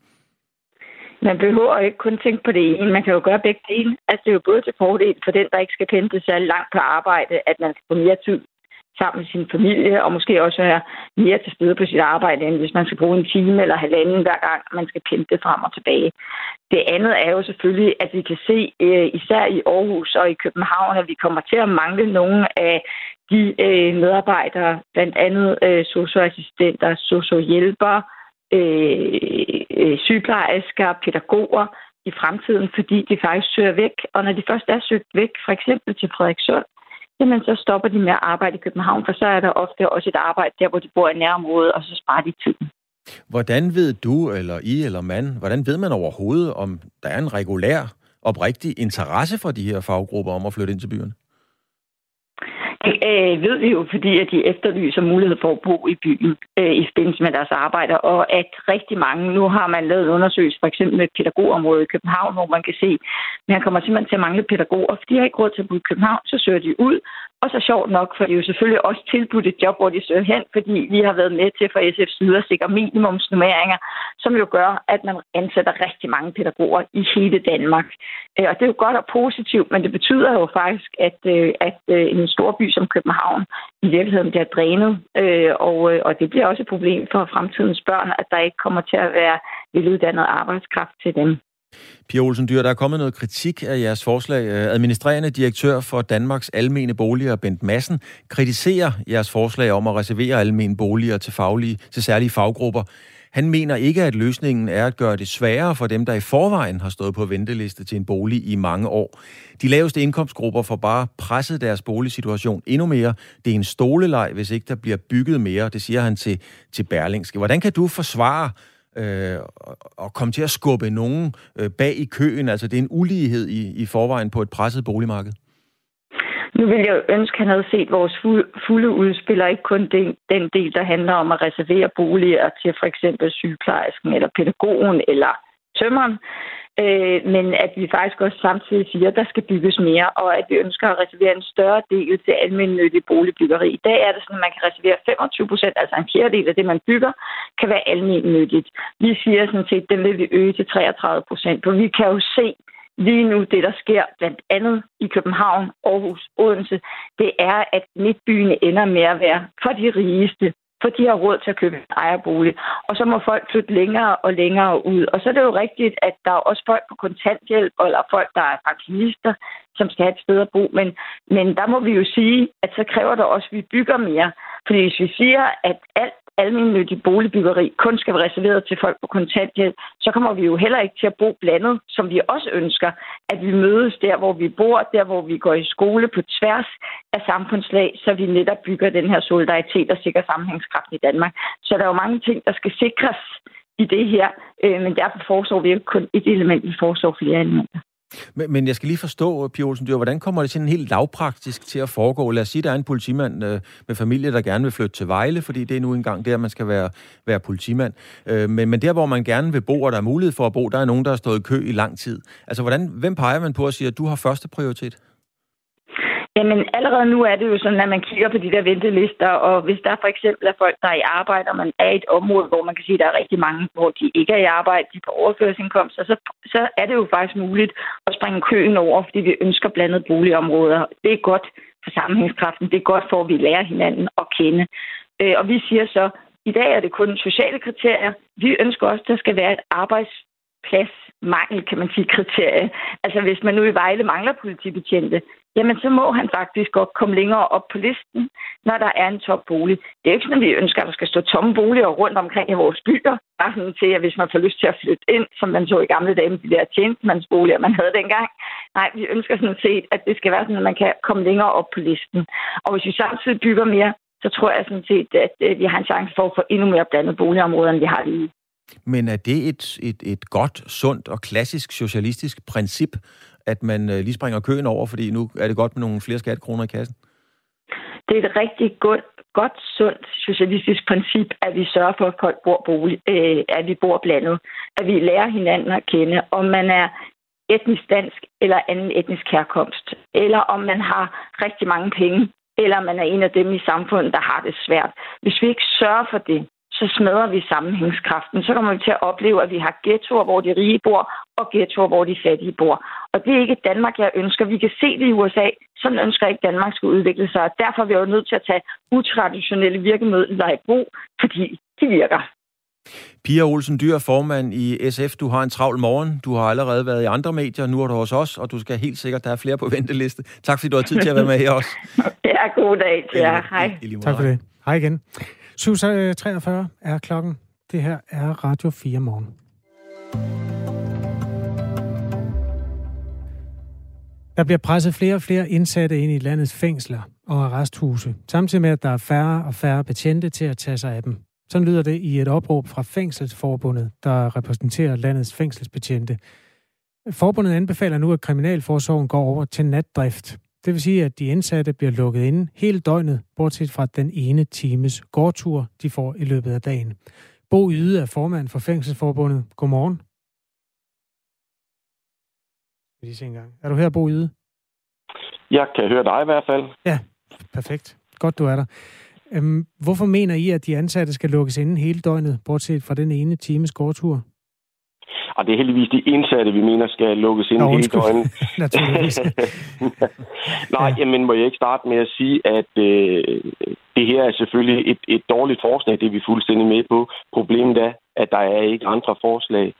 Speaker 7: Man behøver ikke kun tænke på det ene. Man kan jo gøre begge dele. Altså, det er jo både til fordel for den, der ikke skal pendle særlig langt på arbejde, at man får mere tid sammen med sin familie, og måske også være mere til stede på sit arbejde, end hvis man skal bruge en time eller halvanden hver gang, man skal pente frem og tilbage. Det andet er jo selvfølgelig, at vi kan se, øh, især i Aarhus og i København, at vi kommer til at mangle nogle af de øh, medarbejdere, blandt andet øh, socioassistenter, sociohjælpere, sygeplejersker, pædagoger, i fremtiden, fordi de faktisk søger væk. Og når de først er søgt væk, for eksempel til Frederikssund, jamen så stopper de med at arbejde i København, for så er der ofte også et arbejde der, hvor de bor i nærområdet, og så sparer de tiden.
Speaker 2: Hvordan ved du, eller I, eller man, hvordan ved man overhovedet, om der er en regulær, oprigtig interesse for de her faggrupper om at flytte ind til byerne?
Speaker 7: Øh, ved vi jo, fordi at de efterlyser mulighed for at bo i byen øh, i forbindelse med deres arbejde, og at rigtig mange, nu har man lavet undersøgelser for eksempel med pædagogområdet i København, hvor man kan se, at man kommer simpelthen til at mangle pædagoger, for de har ikke råd til at bo i København, så søger de ud, også så sjovt nok, for det er jo selvfølgelig også tilbudt et job, hvor de søger hen, fordi vi har været med til fra SF's side at sikre minimumsnummeringer, som jo gør, at man ansætter rigtig mange pædagoger i hele Danmark. Øh, og det er jo godt og positivt, men det betyder jo faktisk, at, øh, at øh, en stor by som København i virkeligheden bliver drænet, og, og det bliver også et problem for fremtidens børn, at der ikke kommer til at være veluddannet arbejdskraft til dem.
Speaker 2: Pia Olsen Dyr, der er kommet noget kritik af jeres forslag. Øh, administrerende direktør for Danmarks Almene Boliger, Bent Madsen, kritiserer jeres forslag om at reservere almene boliger til, faglige, til særlige faggrupper. Han mener ikke, at løsningen er at gøre det sværere for dem, der i forvejen har stået på venteliste til en bolig i mange år. De laveste indkomstgrupper får bare presset deres boligsituation endnu mere. Det er en stoleleg, hvis ikke der bliver bygget mere. Det siger han til, til Berlingske. Hvordan kan du forsvare øh, og komme til at skubbe nogen øh, bag i køen. Altså, det er en ulighed i, i forvejen på et presset boligmarked.
Speaker 7: Nu vil jeg ønske, at han havde set vores fulde udspil, og ikke kun den, den del, der handler om at reservere boliger til for eksempel sygeplejersken, eller pædagogen, eller tømmeren. Øh, men at vi faktisk også samtidig siger, at der skal bygges mere, og at vi ønsker at reservere en større del til almindelig boligbyggeri. I dag er det sådan, at man kan reservere 25 procent, altså en fjerdedel af det, man bygger, kan være almindeligt. Vi siger sådan set, at den vil vi øge til 33 procent, for vi kan jo se, lige nu, det der sker blandt andet i København, Aarhus, Odense, det er, at midtbyen ender med at være for de rigeste for de har råd til at købe en ejerbolig. Og så må folk flytte længere og længere ud. Og så er det jo rigtigt, at der er også folk på kontanthjælp, eller folk, der er pensionister, som skal have et sted at bo. Men, men der må vi jo sige, at så kræver det også, at vi bygger mere. Fordi hvis vi siger, at alt almindeligt boligbyggeri kun skal være reserveret til folk på kontanthjælp, så kommer vi jo heller ikke til at bo blandet, som vi også ønsker, at vi mødes der, hvor vi bor, der, hvor vi går i skole på tværs af samfundslag, så vi netop bygger den her solidaritet og sikrer sammenhængskraft i Danmark. Så der er jo mange ting, der skal sikres i det her, øh, men derfor foreslår vi ikke kun et element, vi foreslår flere elementer.
Speaker 2: Men, men jeg skal lige forstå, Pia Olsen Dyr, hvordan kommer det sådan helt lavpraktisk til at foregå? Lad os sige, der er en politimand øh, med familie, der gerne vil flytte til Vejle, fordi det er nu engang der, man skal være, være politimand. Øh, men, men der, hvor man gerne vil bo, og der er mulighed for at bo, der er nogen, der har stået i kø i lang tid. Altså, hvordan, hvem peger man på at sige, at du har første prioritet?
Speaker 7: Jamen allerede nu er det jo sådan, at man kigger på de der ventelister, og hvis der for eksempel er folk, der er i arbejde, og man er i et område, hvor man kan sige, at der er rigtig mange, hvor de ikke er i arbejde, de er på overførselsindkomst, så, så er det jo faktisk muligt at springe køen over, fordi vi ønsker blandet boligområder. Det er godt for sammenhængskraften, det er godt for, at vi lærer hinanden at kende. Øh, og vi siger så, i dag er det kun sociale kriterier. Vi ønsker også, at der skal være et arbejdspladsmangel, kan man sige, kriterie. Altså hvis man nu i Vejle mangler politibetjente, jamen så må han faktisk godt komme længere op på listen, når der er en topbolig. Det er ikke sådan, at vi ønsker, at der skal stå tomme boliger rundt omkring i vores byer. Bare sådan til, at hvis man får lyst til at flytte ind, som man så i gamle dage med de der tjenestemandsboliger, man havde dengang. Nej, vi ønsker sådan set, at det skal være sådan, at man kan komme længere op på listen. Og hvis vi samtidig bygger mere, så tror jeg sådan set, at øh, vi har en chance for at få endnu mere blandet boligområder, end vi har lige
Speaker 2: men er det et, et, et godt, sundt og klassisk socialistisk princip, at man øh, lige springer køen over, fordi nu er det godt med nogle flere skattekroner i kassen?
Speaker 7: Det er et rigtig godt, godt sundt socialistisk princip, at vi sørger for, at folk bor bolig, øh, at vi bor blandet, at vi lærer hinanden at kende, om man er etnisk dansk eller anden etnisk herkomst, eller om man har rigtig mange penge, eller man er en af dem i samfundet, der har det svært. Hvis vi ikke sørger for det, så smadrer vi sammenhængskraften. Så kommer vi til at opleve, at vi har ghettoer, hvor de rige bor, og ghettoer, hvor de fattige bor. Og det er ikke Danmark, jeg ønsker. Vi kan se det i USA. Sådan ønsker jeg ikke, Danmark skal udvikle sig. Og derfor er vi jo nødt til at tage utraditionelle virkemidler i brug, fordi de virker.
Speaker 2: Pia Olsen Dyr, formand i SF. Du har en travl morgen. Du har allerede været i andre medier. Nu er du hos os, og du skal helt sikkert, der er flere på venteliste. Tak fordi du har tid til at være med her også.
Speaker 7: ja, god dag til jer. Hej.
Speaker 1: Tak for det. Hej igen. 7.43 er klokken. Det her er Radio 4 morgen. Der bliver presset flere og flere indsatte ind i landets fængsler og arresthuse, samtidig med, at der er færre og færre betjente til at tage sig af dem. Sådan lyder det i et opråb fra Fængselsforbundet, der repræsenterer landets fængselsbetjente. Forbundet anbefaler nu, at Kriminalforsorgen går over til natdrift. Det vil sige, at de indsatte bliver lukket inde hele døgnet, bortset fra den ene times gårdtur, de får i løbet af dagen. Bo Yde er formand for Fængselsforbundet. Godmorgen. Lige se engang. Er du her, Bo Yde?
Speaker 8: Jeg kan høre dig i hvert fald.
Speaker 1: Ja, perfekt. Godt, du er der. Øhm, hvorfor mener I, at de ansatte skal lukkes inde hele døgnet, bortset fra den ene times gårdtur?
Speaker 8: Og det er heldigvis de indsatte, vi mener, skal lukkes ind Nå, hele døgnet. Nej, ja. jamen må jeg ikke starte med at sige, at øh, det her er selvfølgelig et, et dårligt forslag, det er vi fuldstændig med på. Problemet er, at der er ikke andre forslag.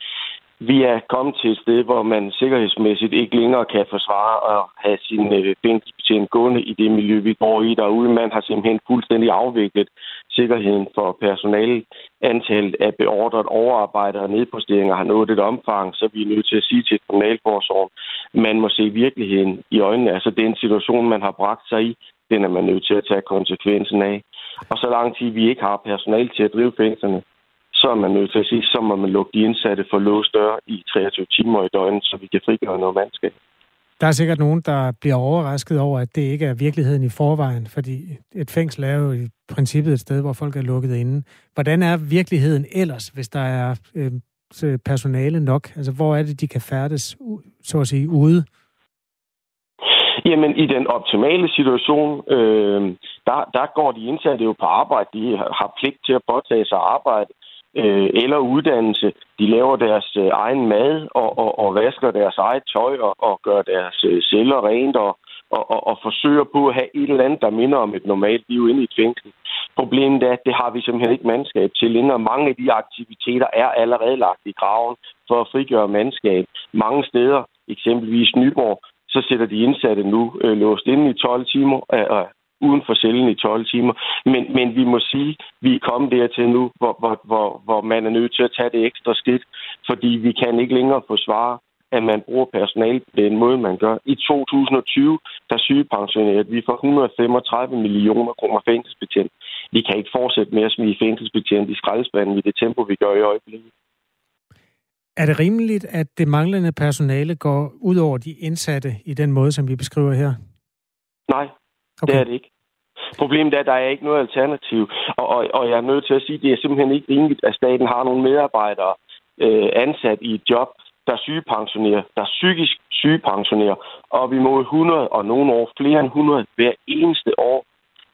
Speaker 8: Vi er kommet til et sted, hvor man sikkerhedsmæssigt ikke længere kan forsvare at have sin øh, fængselsbetjent gående i det miljø, vi går i derude. Man har simpelthen fuldstændig afviklet sikkerheden for personale. Antallet af beordret overarbejde og nedposteringer har nået et omfang, så vi er nødt til at sige til kriminalforsorgen, man må se virkeligheden i øjnene. Altså den situation, man har bragt sig i, den er man nødt til at tage konsekvensen af. Og så lang tid vi ikke har personale til at drive fængslerne, så er man nødt til at sige, så må man lukke de indsatte for låst døre i 23 timer i døgnet, så vi kan frigøre noget mandskab.
Speaker 1: Der er sikkert nogen, der bliver overrasket over, at det ikke er virkeligheden i forvejen, fordi et fængsel er jo i princippet et sted, hvor folk er lukket inde. Hvordan er virkeligheden ellers, hvis der er øh, personale nok? Altså, hvor er det, de kan færdes, så at sige, ude?
Speaker 8: Jamen, i den optimale situation, øh, der, der går de indsatte jo på arbejde. De har pligt til at påtage sig arbejde øh, eller uddannelse. De laver deres øh, egen mad og, og, og vasker deres eget tøj og, og gør deres øh, celler rent og, og, og, og forsøger på at have et eller andet, der minder om et normalt liv inde i et fængsel. Problemet er, at det har vi simpelthen ikke mandskab til og Mange af de aktiviteter er allerede lagt i graven for at frigøre mandskab. Mange steder, eksempelvis Nyborg, så sætter de indsatte nu øh, låst inde i 12 timer, øh, uden for cellen i 12 timer. Men, men vi må sige, at vi er kommet dertil nu, hvor, hvor, hvor, hvor man er nødt til at tage det ekstra skridt, fordi vi kan ikke længere forsvare, at man bruger personale på den måde, man gør. I 2020, der sygepensionerede vi for 135 millioner kroner fængselsbetjent. Vi kan ikke fortsætte med at smide fængselsbetjent i skraldespanden i det tempo, vi gør i øjeblikket.
Speaker 1: Er det rimeligt, at det manglende personale går ud over de indsatte i den måde, som vi beskriver her?
Speaker 8: Nej, okay. det er det ikke. Problemet er, at der er ikke noget alternativ, og, og, og jeg er nødt til at sige, at det er simpelthen ikke rimeligt, at staten har nogle medarbejdere øh, ansat i et job, der sygepensionerer, der psykisk sygepensionerer, op imod 100 og nogle år flere end 100 hver eneste år.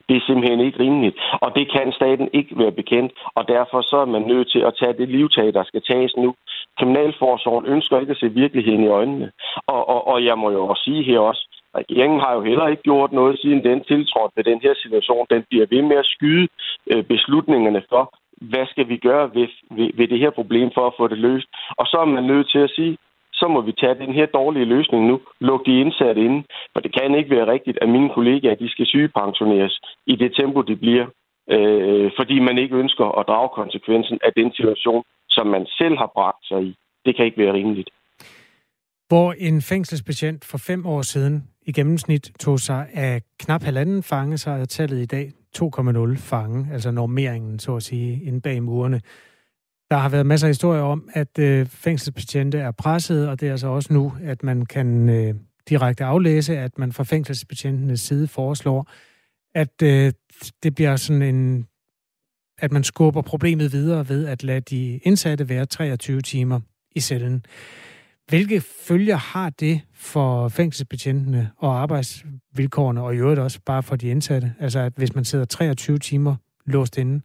Speaker 8: Det er simpelthen ikke rimeligt, og det kan staten ikke være bekendt, og derfor så er man nødt til at tage det livtag, der skal tages nu. Kriminalforsorgen ønsker ikke at se virkeligheden i øjnene, og, og, og jeg må jo også sige her også, Regeringen har jo heller ikke gjort noget siden den tiltrådte ved den her situation. Den bliver ved med at skyde øh, beslutningerne for, hvad skal vi gøre ved, ved, ved det her problem for at få det løst. Og så er man nødt til at sige, så må vi tage den her dårlige løsning nu, lukke de indsatte inde. For det kan ikke være rigtigt, at mine kollegaer de skal sygepensioneres i det tempo, de bliver, øh, fordi man ikke ønsker at drage konsekvensen af den situation, som man selv har bragt sig i. Det kan ikke være rimeligt.
Speaker 1: Hvor en fængselsbetjent for fem år siden i gennemsnit tog sig af knap halvanden fange, så er tallet i dag 2,0 fange, altså normeringen, så at sige, inde bag murene. Der har været masser af historier om, at øh, fængselsbetjente er presset, og det er altså også nu, at man kan øh, direkte aflæse, at man fra fængselsbetjentenes side foreslår, at øh, det bliver sådan en at man skubber problemet videre ved at lade de indsatte være 23 timer i cellen. Hvilke følger har det for fængselsbetjentene og arbejdsvilkårene, og i øvrigt også bare for de indsatte? Altså, at hvis man sidder 23 timer låst inde?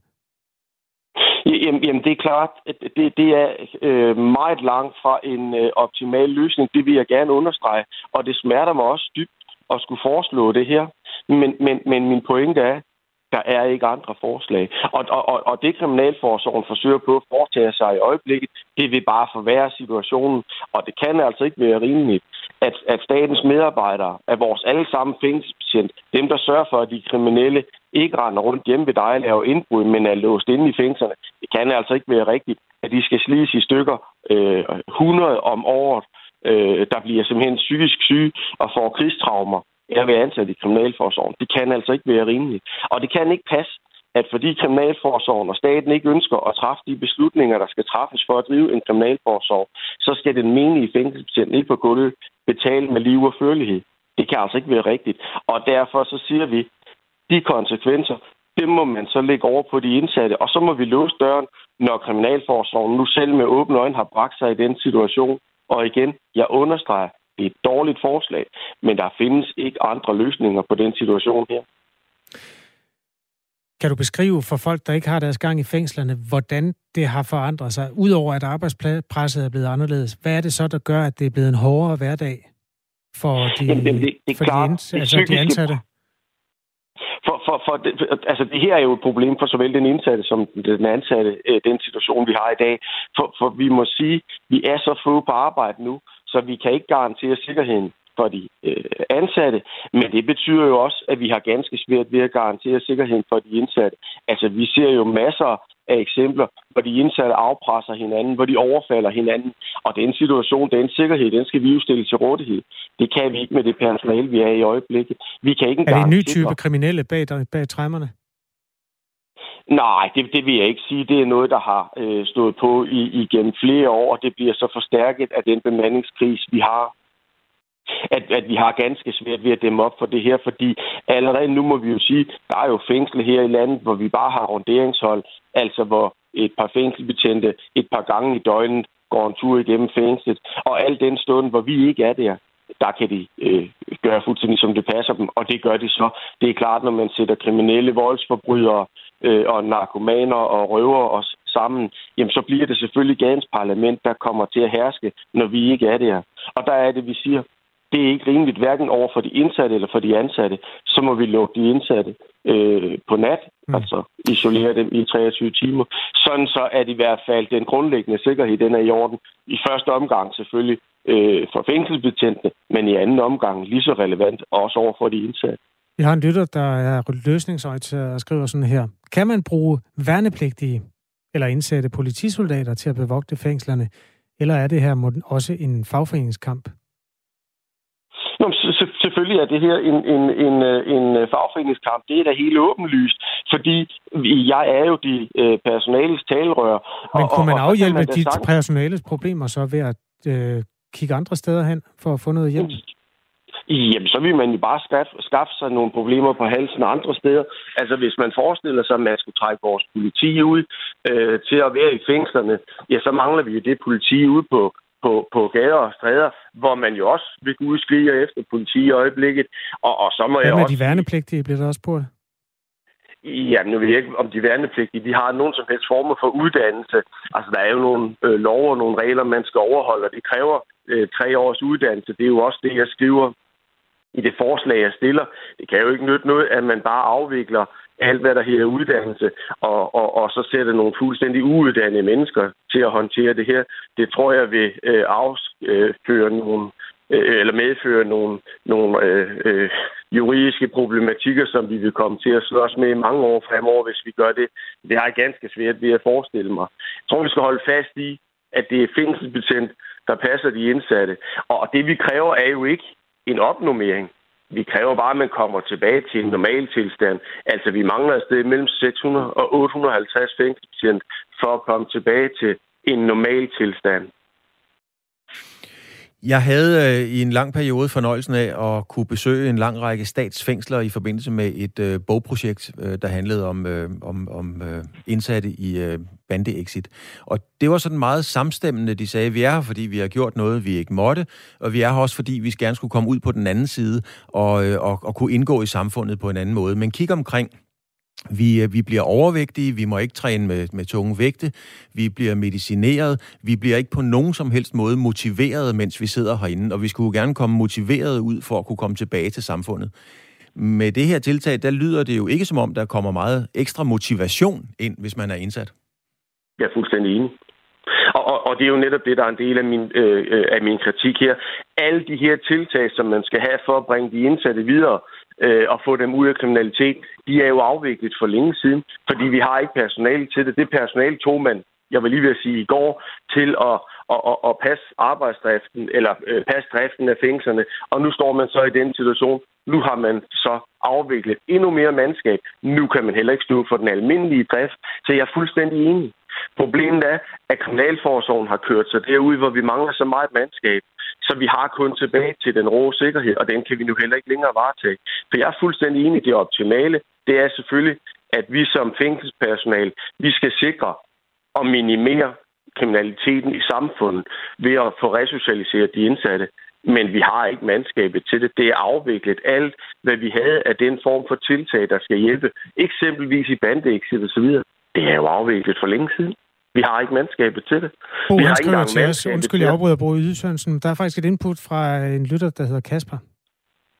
Speaker 8: Jamen, jamen det er klart, at det, det er øh, meget langt fra en øh, optimal løsning. Det vil jeg gerne understrege, og det smerter mig også dybt at skulle foreslå det her. Men, men, men min pointe er, der er ikke andre forslag. Og, og, og det kriminalforsorgen forsøger på at foretage sig i øjeblikket, det vil bare forværre situationen. Og det kan altså ikke være rimeligt, at, at statens medarbejdere at vores allesammen fængselspatient, dem der sørger for, at de kriminelle ikke render rundt hjemme ved dig og laver indbrud, men er låst inde i fængslerne. Det kan altså ikke være rigtigt, at de skal slides i stykker øh, 100 om året, øh, der bliver simpelthen psykisk syge og får krigstraumer jeg vil ansætte i Kriminalforsorgen. Det kan altså ikke være rimeligt. Og det kan ikke passe, at fordi Kriminalforsorgen og staten ikke ønsker at træffe de beslutninger, der skal træffes for at drive en kriminalforsorg, så skal den menige fængselsbetjent ikke på gulvet betale med liv og førlighed. Det kan altså ikke være rigtigt. Og derfor så siger vi, de konsekvenser, det må man så lægge over på de indsatte, og så må vi låse døren, når Kriminalforsorgen nu selv med åbne øjne har bragt sig i den situation. Og igen, jeg understreger, det er et dårligt forslag, men der findes ikke andre løsninger på den situation her.
Speaker 1: Kan du beskrive for folk, der ikke har deres gang i fængslerne, hvordan det har forandret sig? Udover at arbejdspresset er blevet anderledes, hvad er det så, der gør, at det er blevet en hårdere hverdag for de, Jamen, det, det, det for klart, de, ind, altså de ansatte?
Speaker 8: For, for, for det, altså det her er jo et problem for såvel den indsatte som den ansatte, øh, den situation, vi har i dag. For, for vi må sige, vi er så få på arbejde nu, så vi kan ikke garantere sikkerheden for de øh, ansatte, men det betyder jo også, at vi har ganske svært ved at garantere sikkerheden for de indsatte. Altså, vi ser jo masser af eksempler, hvor de indsatte afpresser hinanden, hvor de overfalder hinanden, og den situation, den sikkerhed, den skal vi jo stille til rådighed. Det kan vi ikke med det personale, vi er i øjeblikket. Vi kan ikke
Speaker 1: er det en ny type kriminelle bag, bag træmmerne?
Speaker 8: Nej, det, det vil jeg ikke sige. Det er noget, der har øh, stået på i, igennem flere år, og det bliver så forstærket af den bemandingskris, vi har. at, at vi har ganske svært ved at dæmme op for det her, fordi allerede nu må vi jo sige, der er jo fængsel her i landet, hvor vi bare har runderingshold, altså hvor et par fængselbetjente et par gange i døgnet går en tur igennem fængslet, og al den stund, hvor vi ikke er der, der kan de øh, gøre fuldstændig, som det passer dem, og det gør de så. Det er klart, når man sætter kriminelle voldsforbrydere øh, og narkomaner og røver os sammen, jamen så bliver det selvfølgelig gadens parlament, der kommer til at herske, når vi ikke er der. Og der er det, vi siger, det er ikke rimeligt, hverken over for de indsatte eller for de ansatte. Så må vi lukke de indsatte øh, på nat, mm. altså isolere dem i 23 timer. Sådan så at i hvert fald den grundlæggende sikkerhed, den er i orden. I første omgang selvfølgelig øh, for fængselsbetjentene, men i anden omgang lige så relevant også over for de indsatte.
Speaker 1: Vi har en lytter, der er løsningsorienteret og skriver sådan her. Kan man bruge værnepligtige eller indsætte politisoldater til at bevogte fængslerne, eller er det her også en fagforeningskamp?
Speaker 8: Nå, selvfølgelig er det her en, en, en, en fagforeningskamp. Det er da helt åbenlyst, fordi jeg er jo de øh, personales talerør.
Speaker 1: Men kunne man afhjælpe de personales problemer så ved at øh, kigge andre steder hen for at få noget hjælp?
Speaker 8: Jamen, så vil man jo bare skaffe, skaffe sig nogle problemer på halsen andre steder. Altså, hvis man forestiller sig, at man skulle trække vores politi ud øh, til at være i fængslerne, ja, så mangler vi jo det politi ude på, på, på gader og stræder, hvor man jo også vil kunne skrige efter politi i øjeblikket. Og, og så må
Speaker 1: Hvad
Speaker 8: jeg
Speaker 1: med
Speaker 8: også...
Speaker 1: de værnepligtige, bliver der også spurgt?
Speaker 8: Jamen, nu ved jeg ikke, om de værnepligtige, de har nogen som helst former for uddannelse. Altså, der er jo nogle øh, lov og nogle regler, man skal overholde, og det kræver øh, tre års uddannelse. Det er jo også det, jeg skriver i det forslag, jeg stiller. Det kan jo ikke nytte noget, at man bare afvikler alt, hvad der hedder uddannelse, og, og, og så sætter nogle fuldstændig uuddannede mennesker til at håndtere det her. Det tror jeg vil øh, afføre øh, nogle, øh, eller medføre nogle, nogle øh, øh, juridiske problematikker, som vi vil komme til at slås med i mange år fremover, hvis vi gør det. Det har jeg ganske svært ved at forestille mig. Jeg tror, vi skal holde fast i, at det er fængselsbetjent, der passer de indsatte. Og det, vi kræver, er jo ikke en opnummering. Vi kræver bare, at man kommer tilbage til en normal tilstand. Altså, vi mangler et sted mellem 600 og 850 fængselsbetjent for at komme tilbage til en normal tilstand.
Speaker 2: Jeg havde øh, i en lang periode fornøjelsen af at kunne besøge en lang række statsfængsler i forbindelse med et øh, bogprojekt, øh, der handlede om, øh, om, om øh, indsatte i øh, bandeexit. Og det var sådan meget samstemmende. De sagde, vi er her, fordi vi har gjort noget, vi ikke måtte, og vi er her også, fordi vi gerne skulle komme ud på den anden side og, øh, og, og kunne indgå i samfundet på en anden måde. Men kig omkring vi, øh, vi bliver overvægtige, vi må ikke træne med, med tunge vægte, vi bliver medicineret, vi bliver ikke på nogen som helst måde motiveret, mens vi sidder herinde, og vi skulle gerne komme motiveret ud for at kunne komme tilbage til samfundet. Med det her tiltag, der lyder det jo ikke som om, der kommer meget ekstra motivation ind, hvis man er indsat.
Speaker 8: Jeg er fuldstændig enig. Og, og, og det er jo netop det, der er en del af min, øh, øh af min kritik her. Alle de her tiltag, som man skal have for at bringe de indsatte videre, øh, Øh, og få dem ud af kriminalitet, de er jo afviklet for længe siden, fordi vi har ikke personale til det. Det personale tog man, jeg vil lige vil sige, i går til at, at, at, at passe arbejdsdriften, eller øh, passe driften af fængslerne, og nu står man så i den situation, nu har man så afviklet endnu mere mandskab. Nu kan man heller ikke stå for den almindelige drift, så jeg er fuldstændig enig. Problemet er, at Kriminalforsorgen har kørt sig derude, hvor vi mangler så meget mandskab, så vi har kun tilbage til den rå sikkerhed, og den kan vi nu heller ikke længere varetage. For jeg er fuldstændig enig i det optimale. Det er selvfølgelig, at vi som fængselspersonal, vi skal sikre og minimere kriminaliteten i samfundet ved at få resocialiseret de indsatte. Men vi har ikke mandskabet til det. Det er afviklet alt, hvad vi havde af den form for tiltag, der skal hjælpe. Eksempelvis i bandeexit og så videre. Det er jo afviklet for længe siden. Vi har ikke mandskabet til det.
Speaker 1: Bo, vi har skriver til os, undskyld, jeg afbryder Bo Ydsørensen. Der er faktisk et input fra en lytter, der hedder Kasper,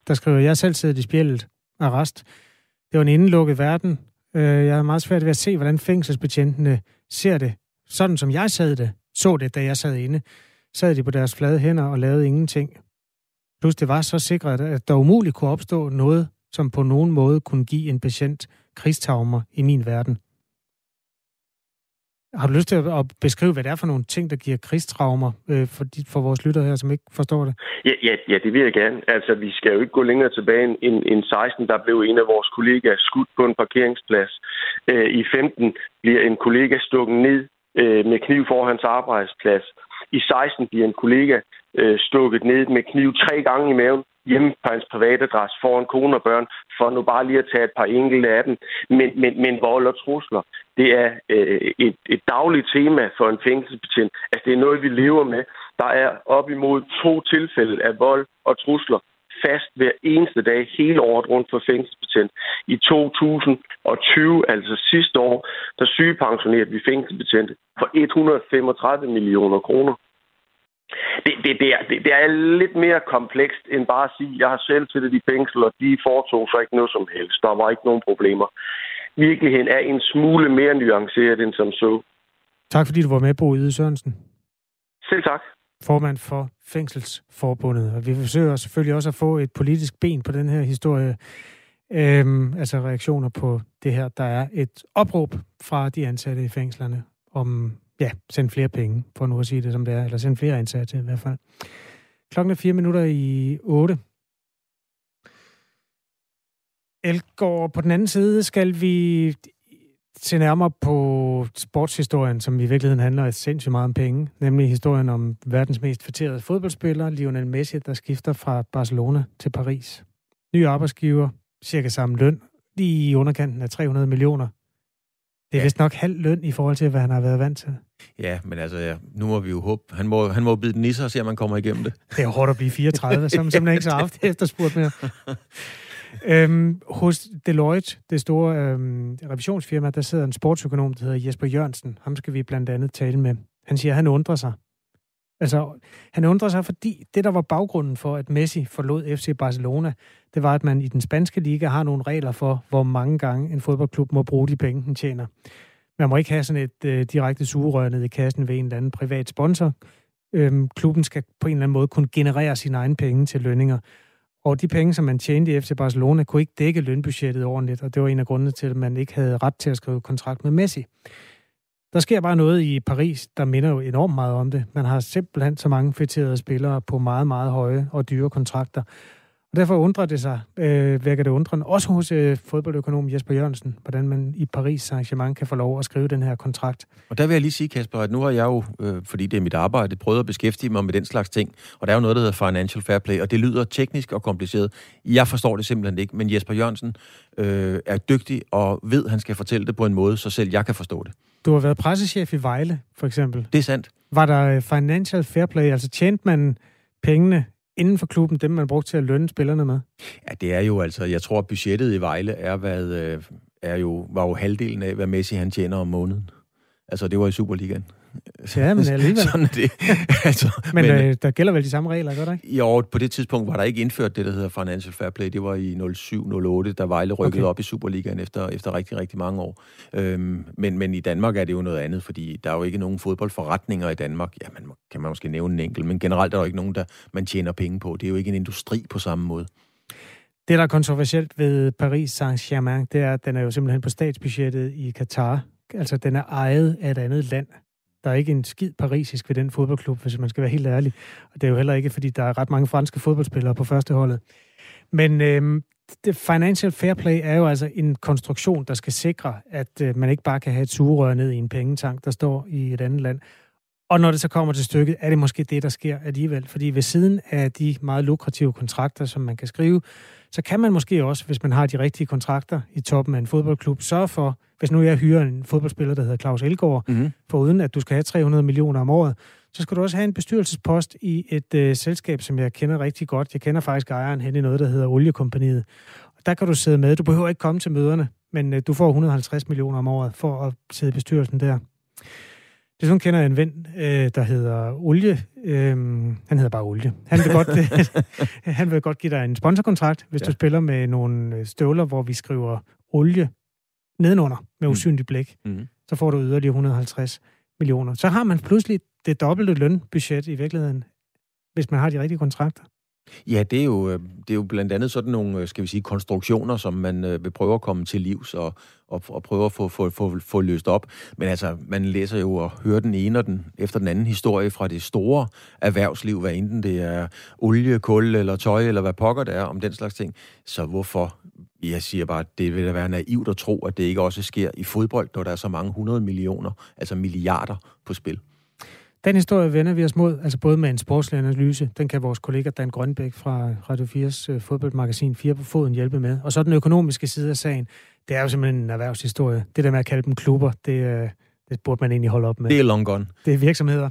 Speaker 1: der skriver, jeg selv sidder i spjældet arrest. Det var en indelukket verden. Øh, jeg har meget svært ved at se, hvordan fængselsbetjentene ser det. Sådan som jeg sad det, så det, da jeg sad inde, sad de på deres flade hænder og lavede ingenting. Plus det var så sikret, at der umuligt kunne opstå noget, som på nogen måde kunne give en patient krigstaumer i min verden. Har du lyst til at beskrive, hvad det er for nogle ting, der giver krigstraumer øh, for, de, for vores lyttere her, som ikke forstår det?
Speaker 8: Ja, ja, ja, det vil jeg gerne. Altså, vi skal jo ikke gå længere tilbage end, end 16. Der blev en af vores kollegaer skudt på en parkeringsplads. Øh, I 15 bliver en kollega stukket ned øh, med kniv for hans arbejdsplads. I 16 bliver en kollega øh, stukket ned med kniv tre gange i maven hjemme på hans privatadresse foran kone og børn, for nu bare lige at tage et par enkelte af dem. Men, men, men vold og trusler, det er øh, et, et dagligt tema for en fængselsbetjent. Altså, det er noget, vi lever med. Der er op imod to tilfælde af vold og trusler fast hver eneste dag, hele året rundt for fængselsbetjent. I 2020, altså sidste år, der sygepensionerede vi fængselsbetjente for 135 millioner kroner. Det, det, det, er, det, det er lidt mere komplekst end bare at sige, at jeg har selv siddet i fængsel, og de foretog sig ikke noget som helst. Der var ikke nogen problemer. Virkeligheden er en smule mere nuanceret end som så.
Speaker 1: Tak fordi du var med, Bo Yde Sørensen.
Speaker 8: Selv tak.
Speaker 1: Formand for Fængselsforbundet. Og vi forsøger selvfølgelig også at få et politisk ben på den her historie. Øhm, altså reaktioner på det her. Der er et opråb fra de ansatte i fængslerne om ja, send flere penge, for nu at sige det som det er, eller send flere ansatte i hvert fald. Klokken er fire minutter i otte. Elgård, på den anden side skal vi se nærmere på sportshistorien, som i virkeligheden handler sindssygt meget om penge, nemlig historien om verdens mest fætterede fodboldspiller, Lionel Messi, der skifter fra Barcelona til Paris. Ny arbejdsgiver, cirka samme løn, lige i underkanten af 300 millioner. Det er ja. vist nok halv løn i forhold til, hvad han har været vant til.
Speaker 2: Ja, men altså, ja, nu må vi jo håbe. Han må, han må bide den i sig og se, om man kommer igennem det.
Speaker 1: Det er hårdt at blive 34, som simpelthen ikke så haft efterspurgt mere. øhm, hos Deloitte, det store øhm, revisionsfirma, der sidder en sportsøkonom, der hedder Jesper Jørgensen. Ham skal vi blandt andet tale med. Han siger, at han undrer sig. Altså, han undrer sig, fordi det, der var baggrunden for, at Messi forlod FC Barcelona, det var, at man i den spanske liga har nogle regler for, hvor mange gange en fodboldklub må bruge de penge, den tjener. Man må ikke have sådan et øh, direkte sugerør ned i kassen ved en eller anden privat sponsor. Øhm, klubben skal på en eller anden måde kunne generere sine egne penge til lønninger. Og de penge, som man tjente i FC Barcelona, kunne ikke dække lønbudgettet ordentligt, og det var en af grundene til, at man ikke havde ret til at skrive kontrakt med Messi. Der sker bare noget i Paris, der minder jo enormt meget om det. Man har simpelthen så mange fætterede spillere på meget, meget høje og dyre kontrakter. Og derfor undrer det sig, øh, vækker det undrende, også hos øh, fodboldøkonom Jesper Jørgensen, hvordan man i Paris Saint-Germain kan få lov at skrive den her kontrakt.
Speaker 2: Og der vil jeg lige sige, Kasper, at nu har jeg jo, øh, fordi det er mit arbejde, prøvet at beskæftige mig med den slags ting. Og der er jo noget, der hedder financial fair play, og det lyder teknisk og kompliceret. Jeg forstår det simpelthen ikke, men Jesper Jørgensen øh, er dygtig og ved, at han skal fortælle det på en måde, så selv jeg kan forstå det.
Speaker 1: Du har været pressechef i Vejle, for eksempel.
Speaker 2: Det er sandt.
Speaker 1: Var der øh, financial fair play, altså tjente man pengene inden for klubben, dem man brugte til at lønne spillerne med?
Speaker 2: Ja, det er jo altså, jeg tror, budgettet i Vejle er, hvad, øh, er jo, var jo halvdelen af, hvad Messi han tjener om måneden. Altså, det var i Superligaen.
Speaker 1: Ja, men alligevel.
Speaker 2: Sådan er det. altså,
Speaker 1: men, men øh, der gælder vel de samme regler, gør der ikke?
Speaker 2: Jo, på det tidspunkt var der ikke indført det, der hedder Financial Fair Play. Det var i 07-08, da Vejle rykkede okay. op i Superligaen efter, efter rigtig, rigtig mange år. Øhm, men, men i Danmark er det jo noget andet, fordi der er jo ikke nogen fodboldforretninger i Danmark. Ja, man kan man måske nævne en enkelt, men generelt er der jo ikke nogen, der man tjener penge på. Det er jo ikke en industri på samme måde.
Speaker 1: Det, der er kontroversielt ved Paris Saint-Germain, det er, at den er jo simpelthen på statsbudgettet i Katar. Altså, den er ejet af et andet land. Der er ikke en skid parisisk ved den fodboldklub, hvis man skal være helt ærlig. Og det er jo heller ikke, fordi der er ret mange franske fodboldspillere på førsteholdet. Men øh, det financial fair play er jo altså en konstruktion, der skal sikre, at øh, man ikke bare kan have et sugerør ned i en pengetank, der står i et andet land. Og når det så kommer til stykket, er det måske det, der sker alligevel. Fordi ved siden af de meget lukrative kontrakter, som man kan skrive, så kan man måske også, hvis man har de rigtige kontrakter i toppen af en fodboldklub, sørge for, hvis nu jeg hyrer en fodboldspiller, der hedder Claus Elgaard, mm-hmm. for uden at du skal have 300 millioner om året, så skal du også have en bestyrelsespost i et øh, selskab, som jeg kender rigtig godt. Jeg kender faktisk ejeren hen i noget, der hedder Oliekompaniet. Der kan du sidde med. Du behøver ikke komme til møderne, men øh, du får 150 millioner om året for at sidde i bestyrelsen der. Det sådan kender jeg en ven, øh, der hedder Olie. Øh, han hedder bare Olie. Han vil, godt, han vil godt give dig en sponsorkontrakt, hvis ja. du spiller med nogle øh, støvler, hvor vi skriver olie nedenunder med mm. usynligt blik. Mm. Så får du yderligere 150 millioner. Så har man pludselig det dobbelte lønbudget i virkeligheden, hvis man har de rigtige kontrakter.
Speaker 2: Ja, det er, jo, øh, det er jo blandt andet sådan nogle, øh, skal vi sige, konstruktioner, som man øh, vil prøve at komme til livs og, og, og prøve at få, få, få, få løst op. Men altså, man læser jo og hører den ene og den efter den anden historie fra det store erhvervsliv, hvad enten det er olie, kul eller tøj, eller hvad pokker det er, om den slags ting. Så hvorfor? Jeg siger bare, at det vil da være naivt at tro, at det ikke også sker i fodbold, når der er så mange hundrede millioner, altså milliarder på spil.
Speaker 1: Den historie vender vi os mod, altså både med en sportslig analyse, den kan vores kollega Dan Grønbæk fra Radio 4's øh, fodboldmagasin 4 på foden hjælpe med. Og så den økonomiske side af sagen, det er jo simpelthen en erhvervshistorie. Det der med at kalde dem klubber, det, øh, det burde man egentlig holde op med.
Speaker 2: Det er long gone.
Speaker 1: Det er virksomheder.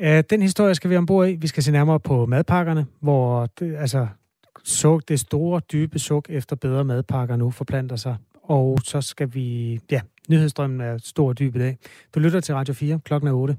Speaker 1: Øh, den historie skal vi ombord i. Vi skal se nærmere på madpakkerne, hvor det, altså, suk, det store, dybe suk efter bedre madpakker nu forplanter sig. Og så skal vi... Ja, nyhedsstrømmen er stor og dyb i dag. Du lytter til Radio 4. Klokken er 8.